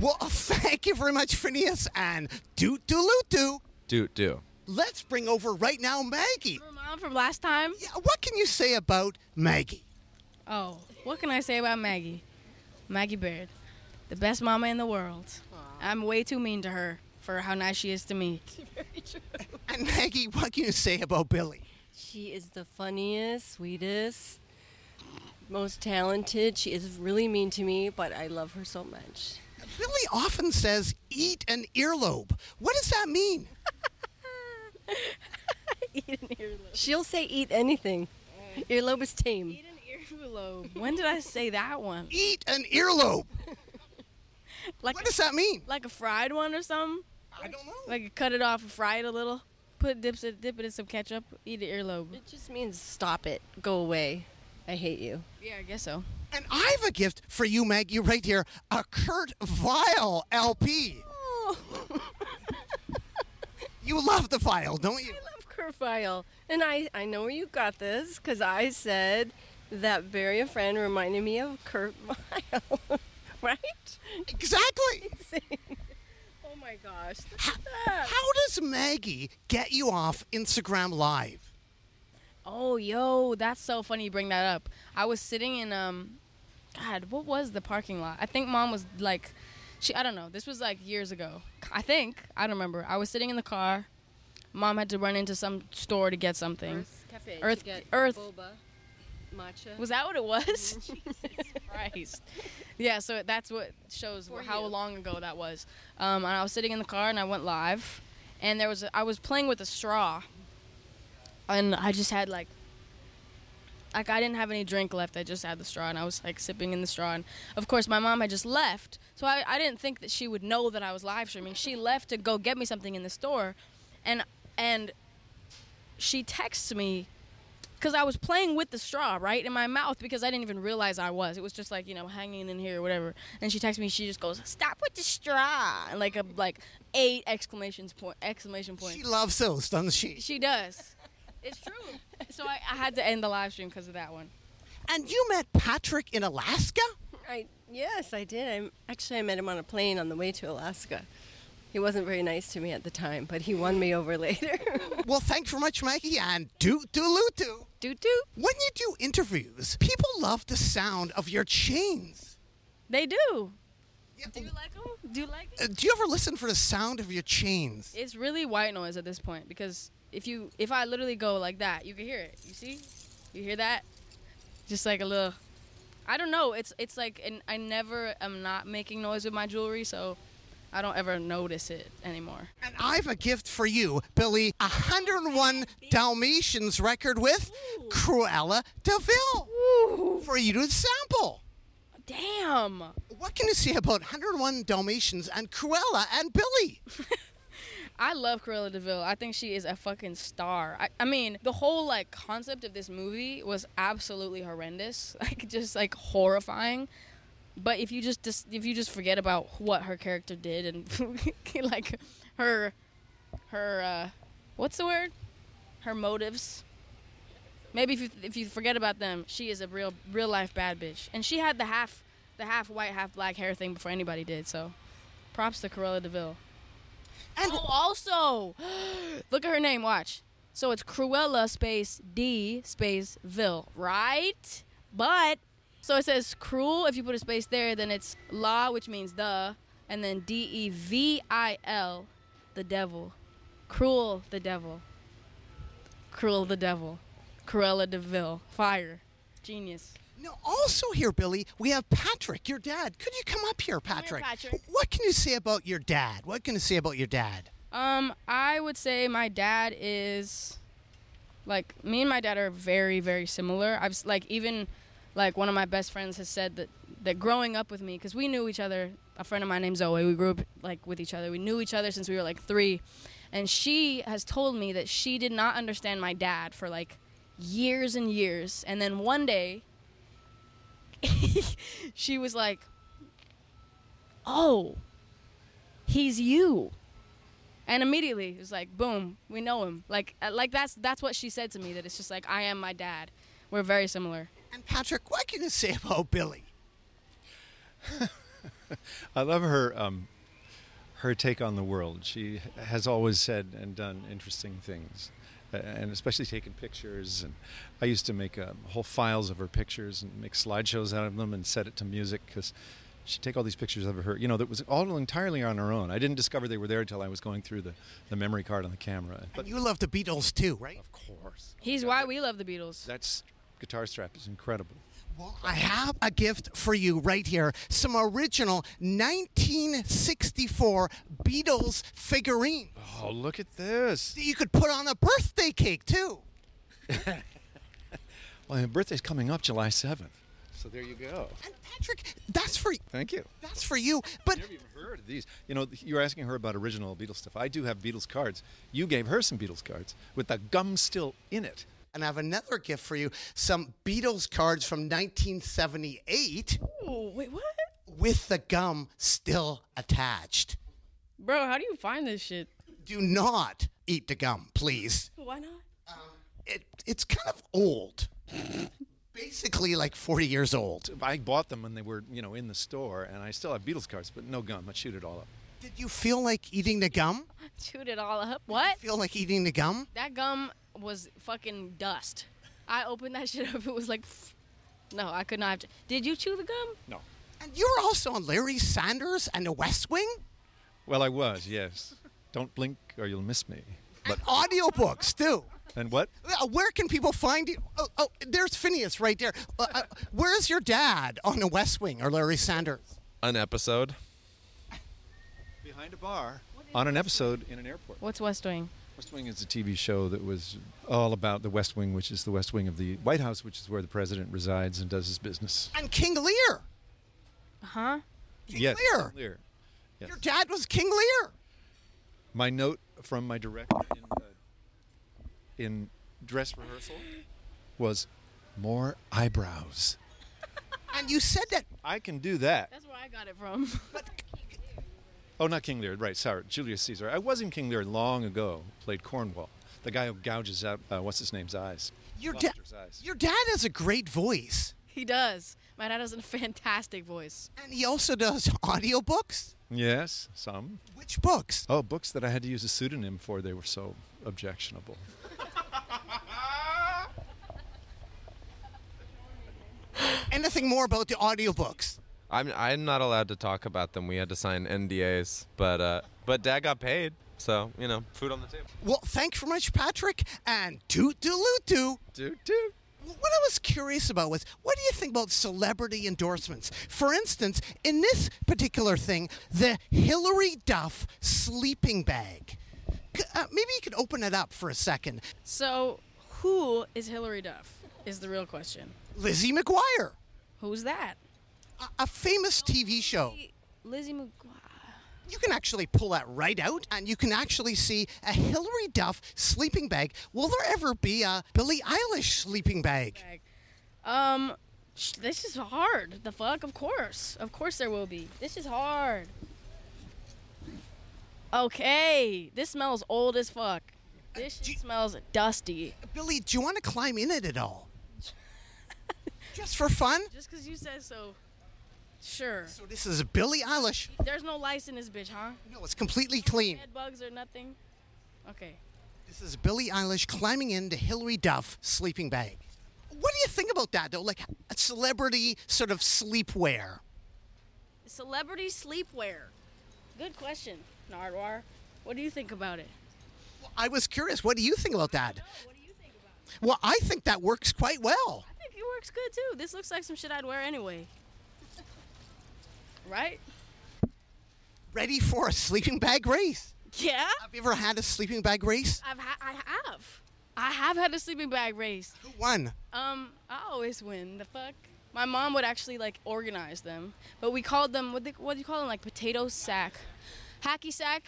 Well, thank you very much, Phineas, and doot doot doo. do do. Let's bring over right now Maggie. Mom from last time. Yeah, what can you say about Maggie? Oh, what can I say about Maggie? Maggie Baird, the best mama in the world. I'm way too mean to her for how nice she is to me. Very true. And Maggie, what can you say about Billie? She is the funniest, sweetest, most talented. She is really mean to me, but I love her so much. Billie often says, eat an earlobe. What does that mean? Eat an earlobe. She'll say eat anything. Earlobe is tame. Eat an earlobe. When did I say that one? Eat an earlobe. Like what does that mean? Like a fried one or something? I don't know. Like cut it off and fry it a little. Put dips it, dip it in some ketchup. Eat an earlobe. It just means stop it. Go away. I hate you. Yeah, I guess so. And I have a gift for you, Maggie, right here a Kurt Vile LP. Oh. you love the file, don't you? I love Kurt Vile. And I, I know where you got this because I said that Bury a Friend reminded me of Kurt Vile. right? Exactly. oh my gosh. How does Maggie get you off Instagram Live? Oh, yo, that's so funny you bring that up. I was sitting in um God, what was the parking lot? I think mom was like she I don't know. This was like years ago. I think. I don't remember. I was sitting in the car. Mom had to run into some store to get something. Urth Caffé. Earth Earth boba, matcha. Was that what it was? Jesus Christ. Yeah, so that's what shows For how you. long ago that was. Um, and I was sitting in the car and I went live, and there was a, I was playing with a straw, and I just had like. Like I didn't have any drink left. I just had the straw, and I was like sipping in the straw. And of course, my mom had just left, so I, I didn't think that she would know that I was live streaming. She left to go get me something in the store, and and she texts me because I was playing with the straw right in my mouth because I didn't even realize I was. It was just like you know hanging in here or whatever. And she texts me. She just goes, "Stop with the straw!" And like a like eight exclamations point exclamation point. She loves those, doesn't she? She does. It's true. So I, I had to end the live stream because of that one. And you met Patrick in Alaska? I yes, I did. I actually I met him on a plane on the way to Alaska. He wasn't very nice to me at the time, but he won me over later. well, thanks very much, Maggie, and doot doot doot. Doot doot. When you do interviews, people love the sound of your chains. They do. Do you like them? Do you like it? Uh, do you ever listen for the sound of your chains? It's really white noise at this point because if you if I literally go like that, you can hear it. You see? You hear that? Just like a little. I don't know. It's it's like and I never am not making noise with my jewelry, so I don't ever notice it anymore. And I've a gift for you, Billie. A 101 Dalmatians record with Cruella DeVille for you to sample. Damn. What can you say about 101 Dalmatians and Cruella and Billie? I love Cruella Deville. I think she is a fucking star. I, I mean, the whole like concept of this movie was absolutely horrendous, like just like horrifying. But if you just, just if you just forget about what her character did and like her her uh, what's the word? Her motives. Maybe if you, if you forget about them, she is a real real life bad bitch, and she had the half the half white half black hair thing before anybody did. So, props to Cruella Deville. And oh, also, look at her name. Watch. So it's Cruella space D space Ville, right? But so it says cruel. If you put a space there, then it's la, which means the, and then D E V I L, the devil. Cruel, the devil. Cruel, the devil. Cruella Deville. Fire. Genius. No, also here, Billie, we have Patrick, your dad. Could you come up here, Patrick? Patrick. What can you say about your dad? What can you say about your dad? Um, I would say my dad is like me and my dad are very very similar. I've like even like one of my best friends has said that that growing up with me because we knew each other. A friend of mine named Zoe. We grew up like with each other. We knew each other since we were like three, and she has told me that she did not understand my dad for like years and years, and then one day she was like, "Oh, he's you." And immediately it was like, boom, we know him. Like, uh, like that's that's what she said to me. That it's just like I am my dad. We're very similar. And Patrick, what can you say about Billie? I love her um, her take on the world. She has always said and done interesting things, uh, and especially taken pictures. And I used to make uh, whole files of her pictures and make slideshows out of them and set it to music because she'd take all these pictures of her. You know, that was all entirely on her own. I didn't discover they were there until I was going through the, the memory card on the camera. And you love the Beatles too, right? Of course. He's why we love the Beatles. That's guitar strap is incredible. Well, I have a gift for you right here. Some original 1964 Beatles figurine. Oh, look at this. You could put on a birthday cake too. Well, my birthday's coming up July 7th. So there you go. And Patrick, that's for Thank you. that's for you. But you've Never even heard of these. You know, you were asking her about original Beatles stuff. I do have Beatles cards. You gave her some Beatles cards with the gum still in it. and I have another gift for you. Some Beatles cards from 1978 Oh, wait, what? with the gum still attached. Bro, how do you find this shit? Do not eat the gum, please. Why not? Um, it, it's kind of old. Basically, like 40 years old. I bought them when they were, you know, in the store, and I still have Beatles cards, but no gum. I chewed it all up. Did you feel like eating the gum? Chewed it all up. What? Feel like eating the gum? That gum was fucking dust. I opened that shit up. It was like, no, I could not. Have Did you chew the gum? No. And you were also on Larry Sanders and The West Wing? Well, I was, yes. Don't blink or you'll miss me. But audiobooks, too. And what? Uh, Where can people find you? Oh, oh there's Phineas right there. Uh, uh, where's your dad on The West Wing or Larry Sanders? An episode. Behind a bar. On an episode in an airport. What's West Wing? West Wing is a TV show that was all about the West Wing, which is the West Wing of the White House, which is where the president resides and does his business. And King Lear. Huh? King yes, Lear. Lear. Yes. Your dad was King Lear. My note from my director in, in dress rehearsal was more eyebrows. And you said that. I can do that. That's where I got it from. Oh, not King Lear, right? Sorry, Julius Caesar. I was in King Lear long ago. Played Cornwall, the guy who gouges out uh, what's his name's eyes. Your dad. Eyes. Your dad has a great voice, he does. My dad has a fantastic voice. and he also does audiobooks. Yes, some. Which books? Oh, books that I had to use a pseudonym for. They were so objectionable. Anything more about the audiobooks? I'm I'm not allowed to talk about them. We had to sign NDAs, but uh, but Dad got paid, so you know, food on the table. Well, thanks very much, Patrick, and toot doot toot. Toot toot. What I was curious about was, what do you think about celebrity endorsements? For instance, in this particular thing, the Hilary Duff sleeping bag. Uh, maybe you could open it up for a second. So, who is Hilary Duff? Is the real question. Lizzie McGuire, Who's that? a, a famous TV show. Lizzie McGuire. You can actually pull that right out, and you can actually see a Hilary Duff sleeping bag. Will there ever be a Billie Eilish sleeping bag? Um, sh- this is hard. The fuck? Of course. Of course there will be. This is hard. Okay, this smells old as fuck. Uh, this shit smells dusty. Billie, do you want to climb in it at all? Just for fun? Just because you said so. Sure. So this is Billie Eilish. There's no lice in this bitch, huh? No, it's completely clean. Bed bugs or nothing? Okay. This is Billie Eilish climbing into Hilary Duff sleeping bag. What do you think about that, though? Like a celebrity sort of sleepwear. Celebrity sleepwear. Good question, Nardwuar. What do you think about it? I was curious. What do you think about that? What do you think about? Well, I think that works quite well. I think it works good too. This looks like some shit I'd wear anyway. Right? Ready for a sleeping bag race? Yeah. Have you ever had a sleeping bag race? I've ha- I have. I have had a sleeping bag race. Who won? Um, I always win. The fuck. My mom would actually like organize them, but we called them what? They, what do you call them? Like potato sack, hacky sack,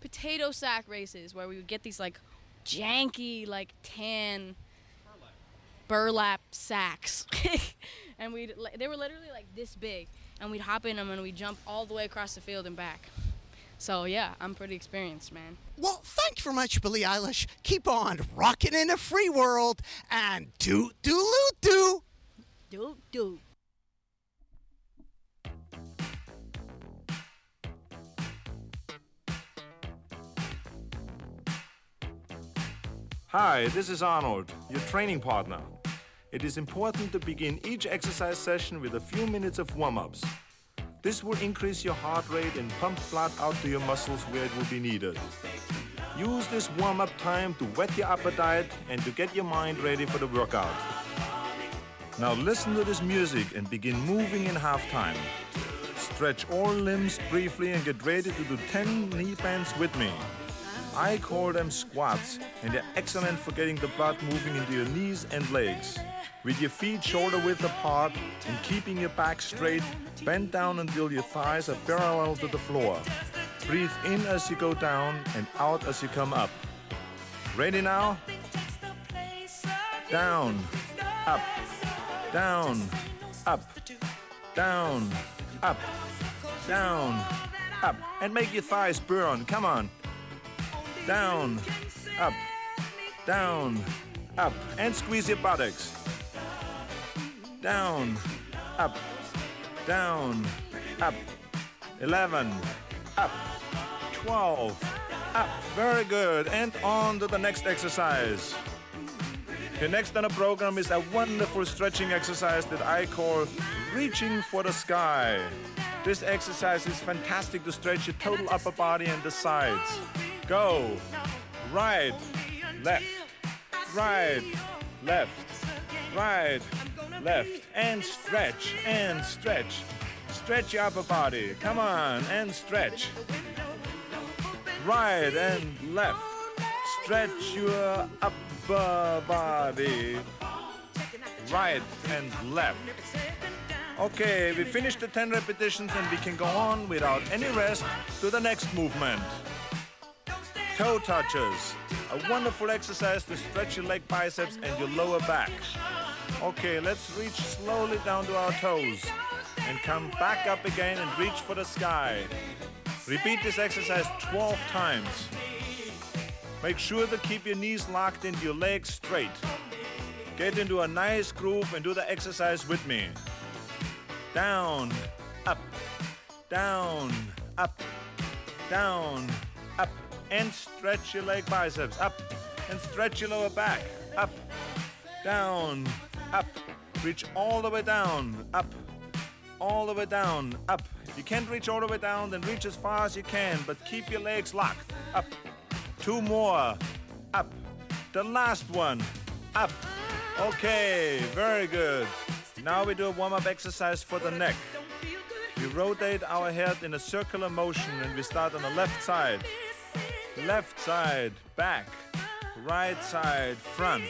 potato sack races, where we would get these like janky like tan burlap sacks, and we'd—they were literally like this big, and we'd hop in them and we'd jump all the way across the field and back. So yeah, I'm pretty experienced, man. Well, thank you very much, Billie Eilish. Keep on rocking in a free world and do do loot do. Do do. Hi, this is Arnold, your training partner. It is important to begin each exercise session with a few minutes of warm ups. This will increase your heart rate and pump blood out to your muscles where it will be needed. Use this warm up time to whet your appetite and to get your mind ready for the workout. Now listen to this music and begin moving in half time. Stretch all limbs briefly and get ready to do 10 knee bends with me. I call them squats, and they're excellent for getting the blood moving into your knees and legs. With your feet shoulder width apart and keeping your back straight, bend down until your thighs are parallel to the floor. Breathe in as you go down and out as you come up. Ready now? Down, up, down, up, down, up, down, up. And make your thighs burn. Come on down, up, down, up, and squeeze your buttocks. Down, up, down, up. 11, up, 12, up. Very good. And on to the next exercise. The next on the program is a wonderful stretching exercise that I call reaching for the sky. This exercise is fantastic to stretch your total upper body and the sides. Go. Right, left, right, left, right, left, and stretch, and stretch. Stretch your upper body. Come on, and stretch. Right and left. Stretch your upper body. Right and left. Okay, we finished the 10 repetitions and we can go on without any rest to the next movement. Toe touches. A wonderful exercise to stretch your leg biceps and your lower back. Okay, let's reach slowly down to our toes and come back up again and reach for the sky. Repeat this exercise 12 times. Make sure to keep your knees locked and your legs straight. Get into a nice groove and do the exercise with me. Down, up, down, up, down, and stretch your leg biceps up, and stretch your lower back up, down, up, reach all the way down, up, all the way down, up. You can't reach all the way down, then reach as far as you can, but keep your legs locked, up. Two more, up. The last one, up. Okay, very good. Now we do a warm up exercise for the neck. We rotate our head in a circular motion and we start on the left side. Left side, back. Right side, front.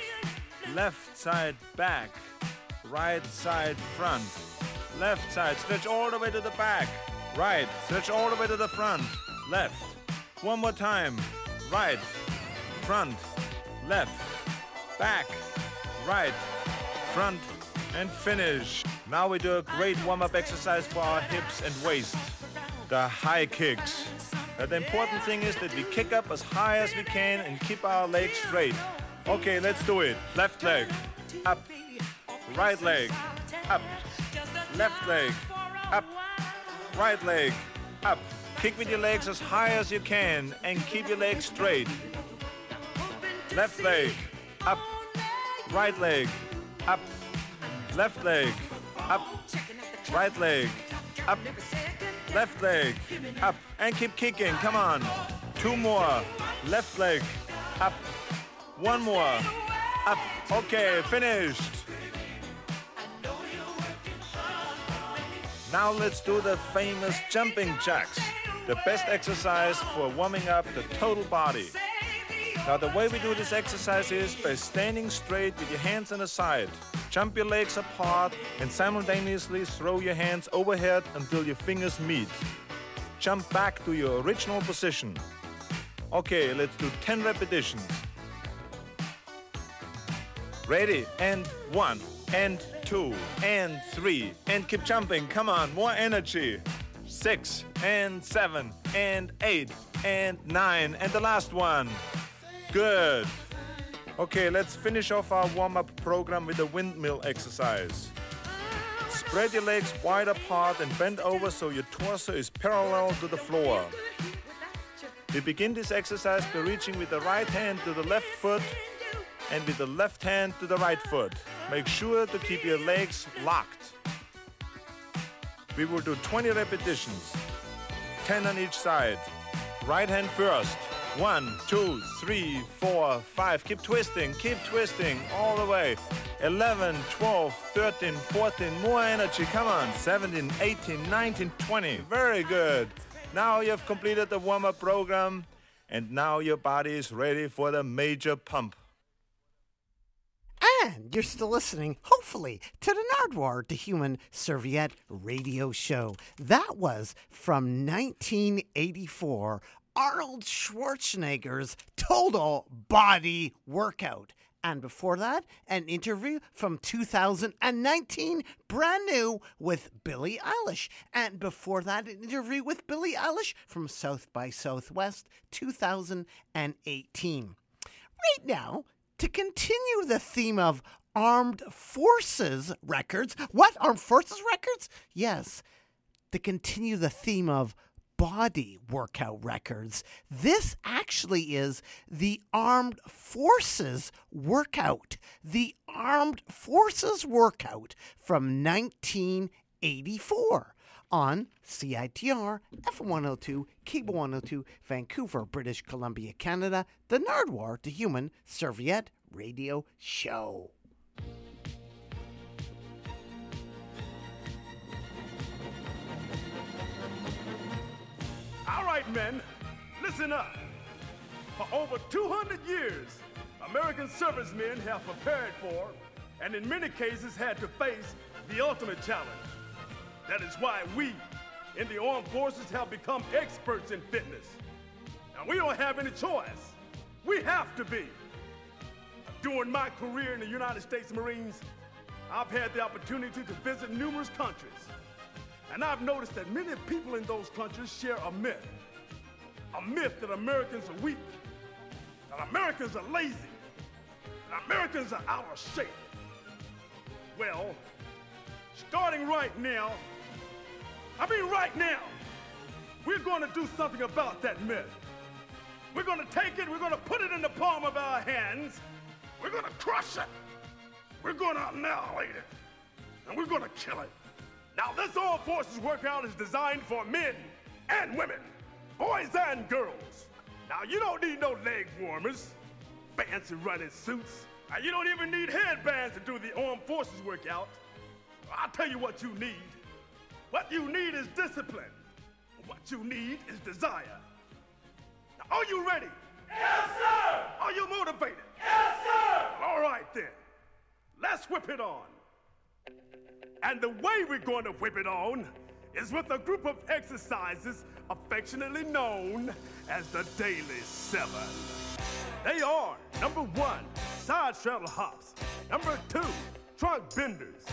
Left side, back. Right side, front. Left side, stretch all the way to the back. Right, stretch all the way to the front. Left. One more time. Right, front, left, back, right, front, and finish. Now we do a great warm-up exercise for our hips and waist. The high kicks. Uh, the important thing is that we kick up as high as we can and keep our legs straight. Okay, let's do it. Left leg, up. Right leg, up. Left leg, up. Right leg, up. Kick with your legs as high as you can and keep your legs straight. Left leg, up. Right leg, up. Left leg, up. Right leg, up. Left leg, up. And keep kicking. Come on. Two more. Left leg, up. One more. Up. Okay, finished. Now let's do the famous jumping jacks. The best exercise for warming up the total body. Now the way we do this exercise is by standing straight with your hands on the side. Jump your legs apart and simultaneously throw your hands overhead until your fingers meet. Jump back to your original position. Okay, let's do 10 repetitions. Ready? And one, and two, and three, and keep jumping. Come on, more energy. six, and seven, and eight, and nine, and the last one. Good. Okay, let's finish off our warm up program with a windmill exercise. Spread your legs wide apart and bend over so your torso is parallel to the floor. We begin this exercise by reaching with the right hand to the left foot and with the left hand to the right foot. Make sure to keep your legs locked. We will do 20 repetitions, 10 on each side. Right hand first. One, two, three, four, five. Keep twisting, keep twisting all the way. 11, 12, 13, 14. More energy. Come on. 17, 18, 19, 20. Very good. Now you've completed the warm up program, and now your body is ready for the major pump. And you're still listening, hopefully, to the Nardwuar the Human Serviette radio show. That was from 1984, Arnold Schwarzenegger's Total Body Workout. And before that, an interview from 2019, brand new, with Billie Eilish. And before that, an interview with Billie Eilish from South by Southwest 2018. Right now, to continue the theme of Armed Forces records. What? Armed Forces records? Yes. To continue the theme of body workout records. This actually is the Armed Forces workout. The Armed Forces workout from 1984 on CITR F102, Cable 102, Vancouver, British Columbia, Canada, the Nardwuar the Human Serviette Radio Show. Right, men, listen up. For over 200 years, American servicemen have prepared for, and in many cases had to face, the ultimate challenge. That is why we, in the armed forces, have become experts in fitness. Now, we don't have any choice. We have to be. During my career in the United States Marines, I've had the opportunity to visit numerous countries. And I've noticed that many people in those countries share a myth. A myth that Americans are weak, that Americans are lazy, that Americans are out of shape. Well, starting right now, I mean right now, we're going to do something about that myth. We're going to take it, we're going to put it in the palm of our hands, we're going to crush it, we're going to annihilate it, and we're going to kill it. Now, this Armed Forces workout is designed for men and women, boys and girls. Now, you don't need no leg warmers, fancy running suits, and you don't even need headbands to do the Armed Forces workout. I'll tell you what you need. What you need is discipline. What you need is desire. Now, are you ready? Yes, sir! Are you motivated? Yes, sir! All right, then. Let's whip it on. And the way we're going to whip it on is with a group of exercises affectionately known as the Daily Seven. They are number one, side straddle hops. Number two, trunk benders.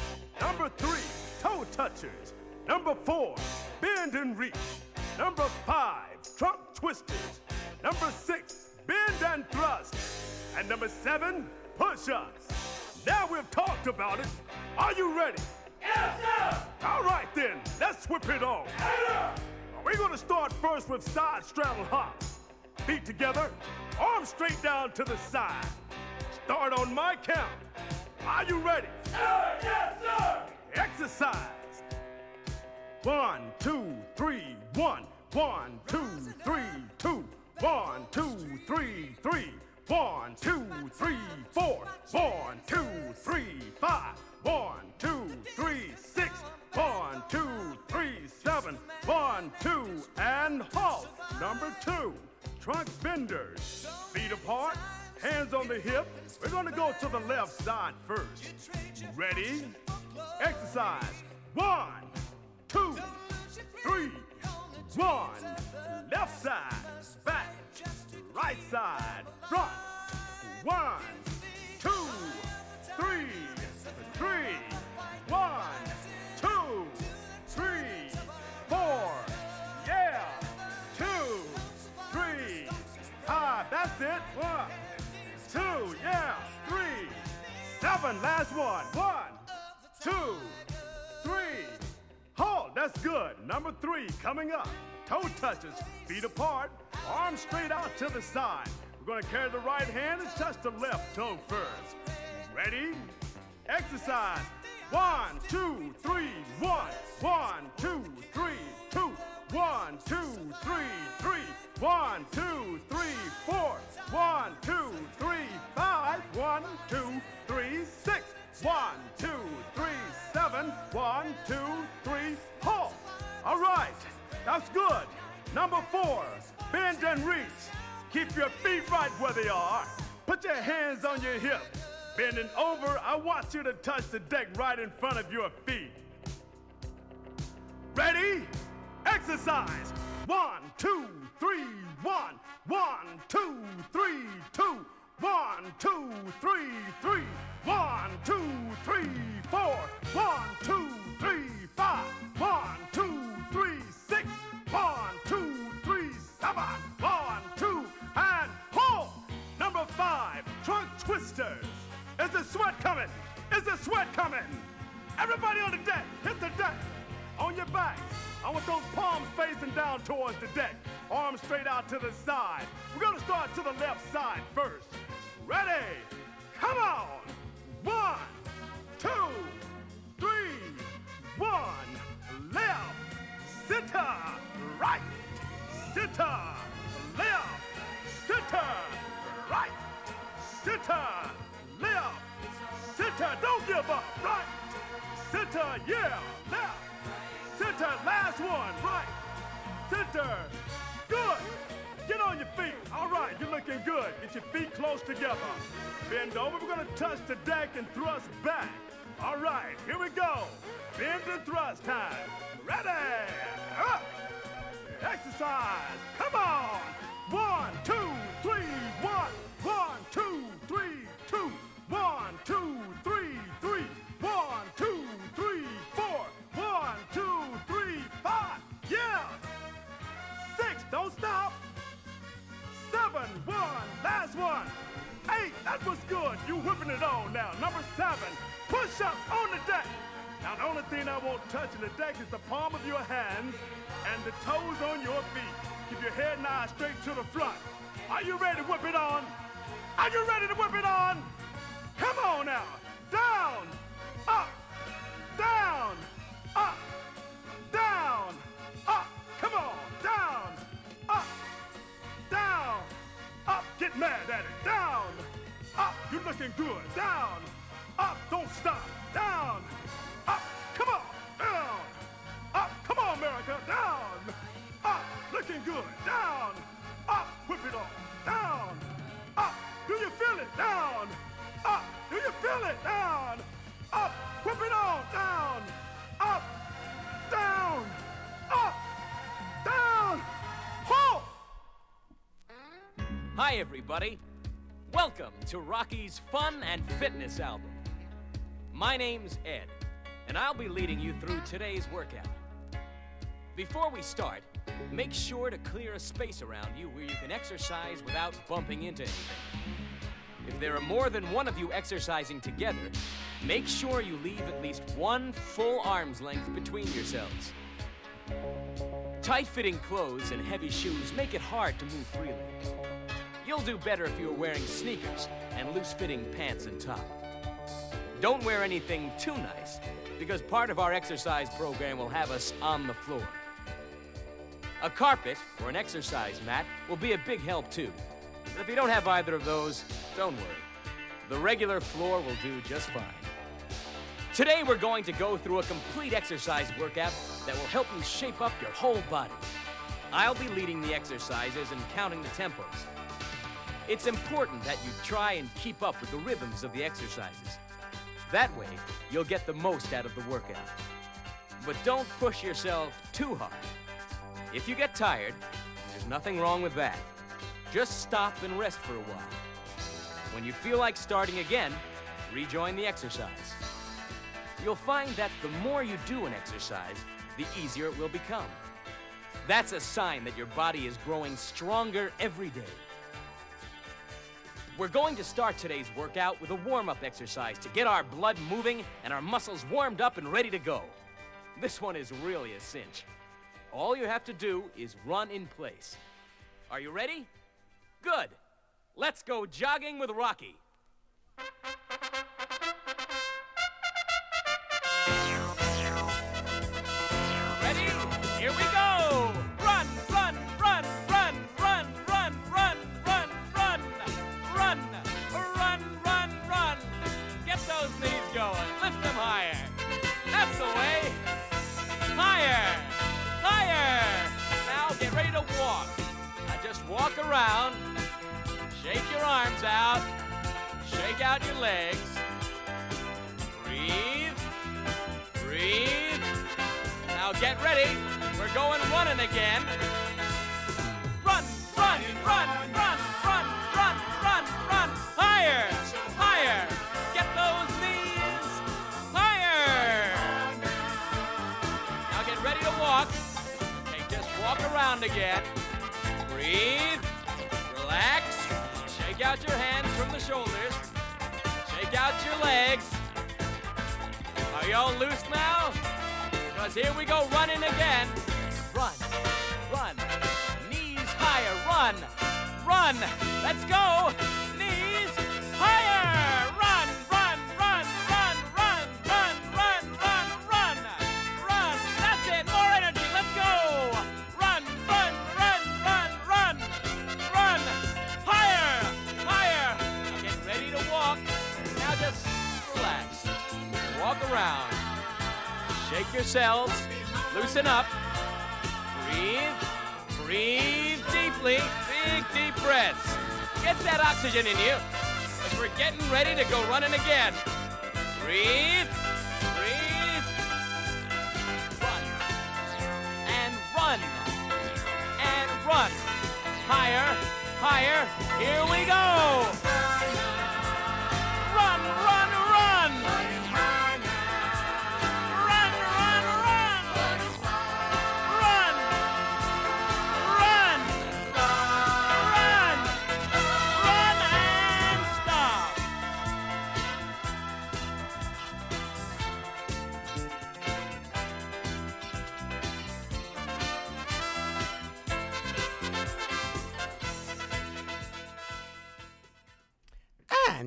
Number three, toe touchers. Number four, bend and reach. Number five, trunk twisters. Number six, bend and thrust. And number seven, push ups. Now we've talked about it. Are you ready? Yes, sir! All right then, let's whip it on. We're gonna start first with side straddle hops. Feet together, arms straight down to the side. Start on my count. Are you ready? Sir, yes, sir! Exercise. One, two, coming up. Toe touches, feet apart, arms straight out to the side. We're going to carry the right hand and touch the left toe first. Ready? Exercise. One, two, three, one. One, two, three, two. One, two, three, three. One, two, three, four. One, two, three, five. One, two, three, six. One, two, three, seven. One, two, three, halt. All right, that's good. Number four, bend and reach. Keep your feet right where they are. Put your hands on your hip. Bending over, I want you to touch the deck right in front of your feet. Ready? Exercise. One, two, three, one. One, two, three, two. One, two, three, three. One, two, three, four. One, two, three, five. One, two, three, six. One, two, three, seven. One, two, and hold. Number five, trunk twisters. Is the sweat coming? Is the sweat coming? Everybody on the deck, hit the deck. On your back. I want those palms facing down towards the deck. Arms straight out to the side. We're gonna start to the left side first. Ready? Come on! Center, left, center, right, center, left, center. Don't give up. Right, center, yeah, left, center. Last one, right, center. Good. Get on your feet. All right, you're looking good. Get your feet close together. Bend over. We're gonna touch the deck and thrust back. All right, here we go. Bend and thrust time. Ready? Up. Exercise. Come on. One, two, three, one. One, two, three, two. One, two, three, three. One, two, three, four. One, two, three, five. Yeah. Six. Don't stop. Seven, one, last one. Eight, that was good. You whipping it on now. Number seven, push ups on the deck. Now, the only thing I won't touch in the deck is the palm of your hands and the toes on your feet. Keep your head and eyes straight to the front. Are you ready to whip it on? Are you ready to whip it on? Come on now. Down, up, down, up, down, up. Come on, down, up, down, up. Get mad at it. Down, up. You're looking good. Down, up. Don't stop. Down, up. Come on, down, up. Come on, America. Down, up. Looking good. Down, up. Whip it on. Down, up. Do you feel it? Down, up. Do you feel it? Down, up. Whip it on. Down, up, down, up, down. Halt. Hi, everybody. Welcome to Rocky's Fun and Fitness album. My name's Ed, and I'll be leading you through today's workout. Before we start, make sure to clear a space around you where you can exercise without bumping into anything. If there are more than one of you exercising together, make sure you leave at least one full arm's length between yourselves. Tight fitting clothes and heavy shoes make it hard to move freely. You'll do better if you're wearing sneakers and loose fitting pants and top. Don't wear anything too nice, because part of our exercise program will have us on the floor. A carpet or an exercise mat will be a big help too. But if you don't have either of those, don't worry. The regular floor will do just fine. Today we're going to go through a complete exercise workout that will help you shape up your whole body. I'll be leading the exercises and counting the tempos. It's important that you try and keep up with the rhythms of the exercises. That way, you'll get the most out of the workout. But don't push yourself too hard. If you get tired, there's nothing wrong with that. Just stop and rest for a while. When you feel like starting again, rejoin the exercise. You'll find that the more you do an exercise, the easier it will become. That's a sign that your body is growing stronger every day. We're going to start today's workout with a warm up exercise to get our blood moving and our muscles warmed up and ready to go. This one is really a cinch. All you have to do is run in place. Are you ready? Good. Let's go jogging with Rocky. Ready to walk. Now just walk around. Shake your arms out. Shake out your legs. Breathe. Breathe. Now get ready. We're going running again. Run, run, run, run, again. Breathe. Relax. Shake out your hands from the shoulders. Shake out your legs. Are y'all loose now? Because here we go running again. Run, run, knees higher, run, run. Let's go. Knees higher. Shake yourselves. Loosen up. Breathe. Breathe deeply. Big, deep breaths. Get that oxygen in you. As we're getting ready to go running again. Breathe. Breathe. Run. And run. And run. Higher. Higher. Here we go.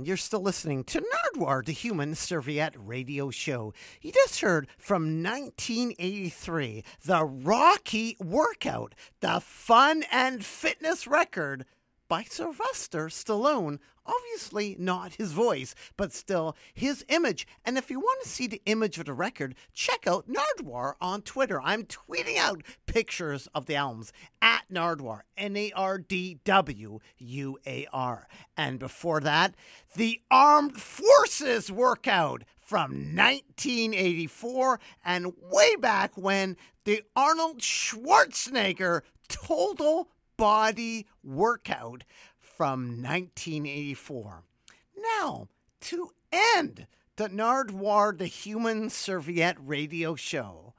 You're still listening to Nardwuar, the Human Serviette Radio Show. You just heard from 1983, the Rocky Workout, the fun and fitness record by Sylvester Stallone. Obviously, not his voice, but still his image. And if you want to see the image of the record, check out Nardwuar on Twitter. I'm tweeting out pictures of the albums at Nardwuar, N A R D W U A R. And before that, the Armed Forces Workout from 1984 and way back when the Arnold Schwarzenegger Total Body Workout from 1984. Now, to end the Nardwuar the Human Serviette radio show,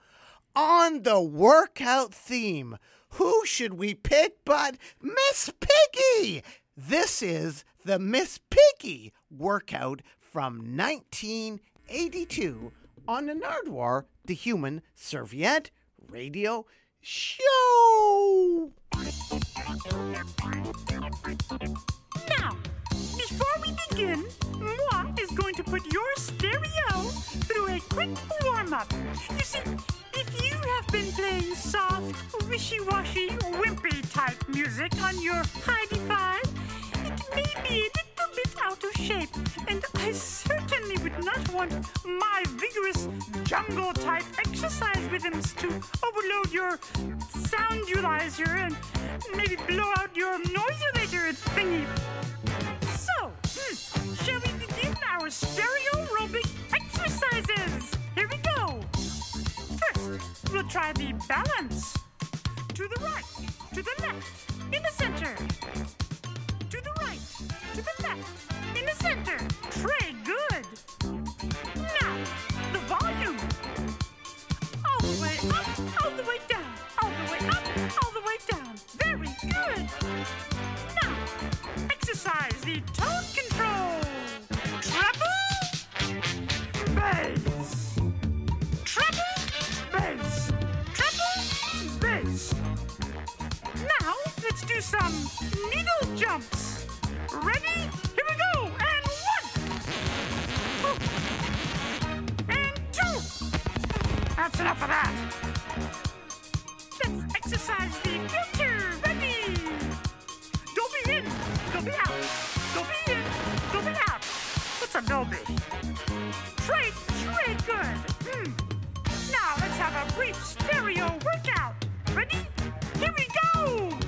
on the workout theme, who should we pick but Miss Piggy? This is the Miss Piggy workout from 1982 on the Nardwuar the Human Serviette radio show. Now, before we begin, Moi is going to put your stereo through a quick warm up. You see, if you have been playing soft, wishy washy, wimpy type music on your Heidi 5, it may be out of shape, and I certainly would not want my vigorous jungle type exercise rhythms to overload your soundulizer and maybe blow out your noisulator thingy. So, hmm, shall we begin our stereo aerobic exercises? Here we go. First, we'll try the balance. To the right, to the left, in the center. To the right, to the left, in the center, Trey Good. Now, the volume. All the way up, all the way down, all the way up, all the way down. Very good. Now, exercise the tone control. Treble, bass. Treble, bass. Treble, bass. Now, let's do some needle jumps. Enough of that. Let's exercise the future. Ready? Don't be in. Don't be out. Don't be in. Don't be out. What's a no be? Trade, trade good. Hmm. Now let's have a brief stereo workout. Ready? Here we go.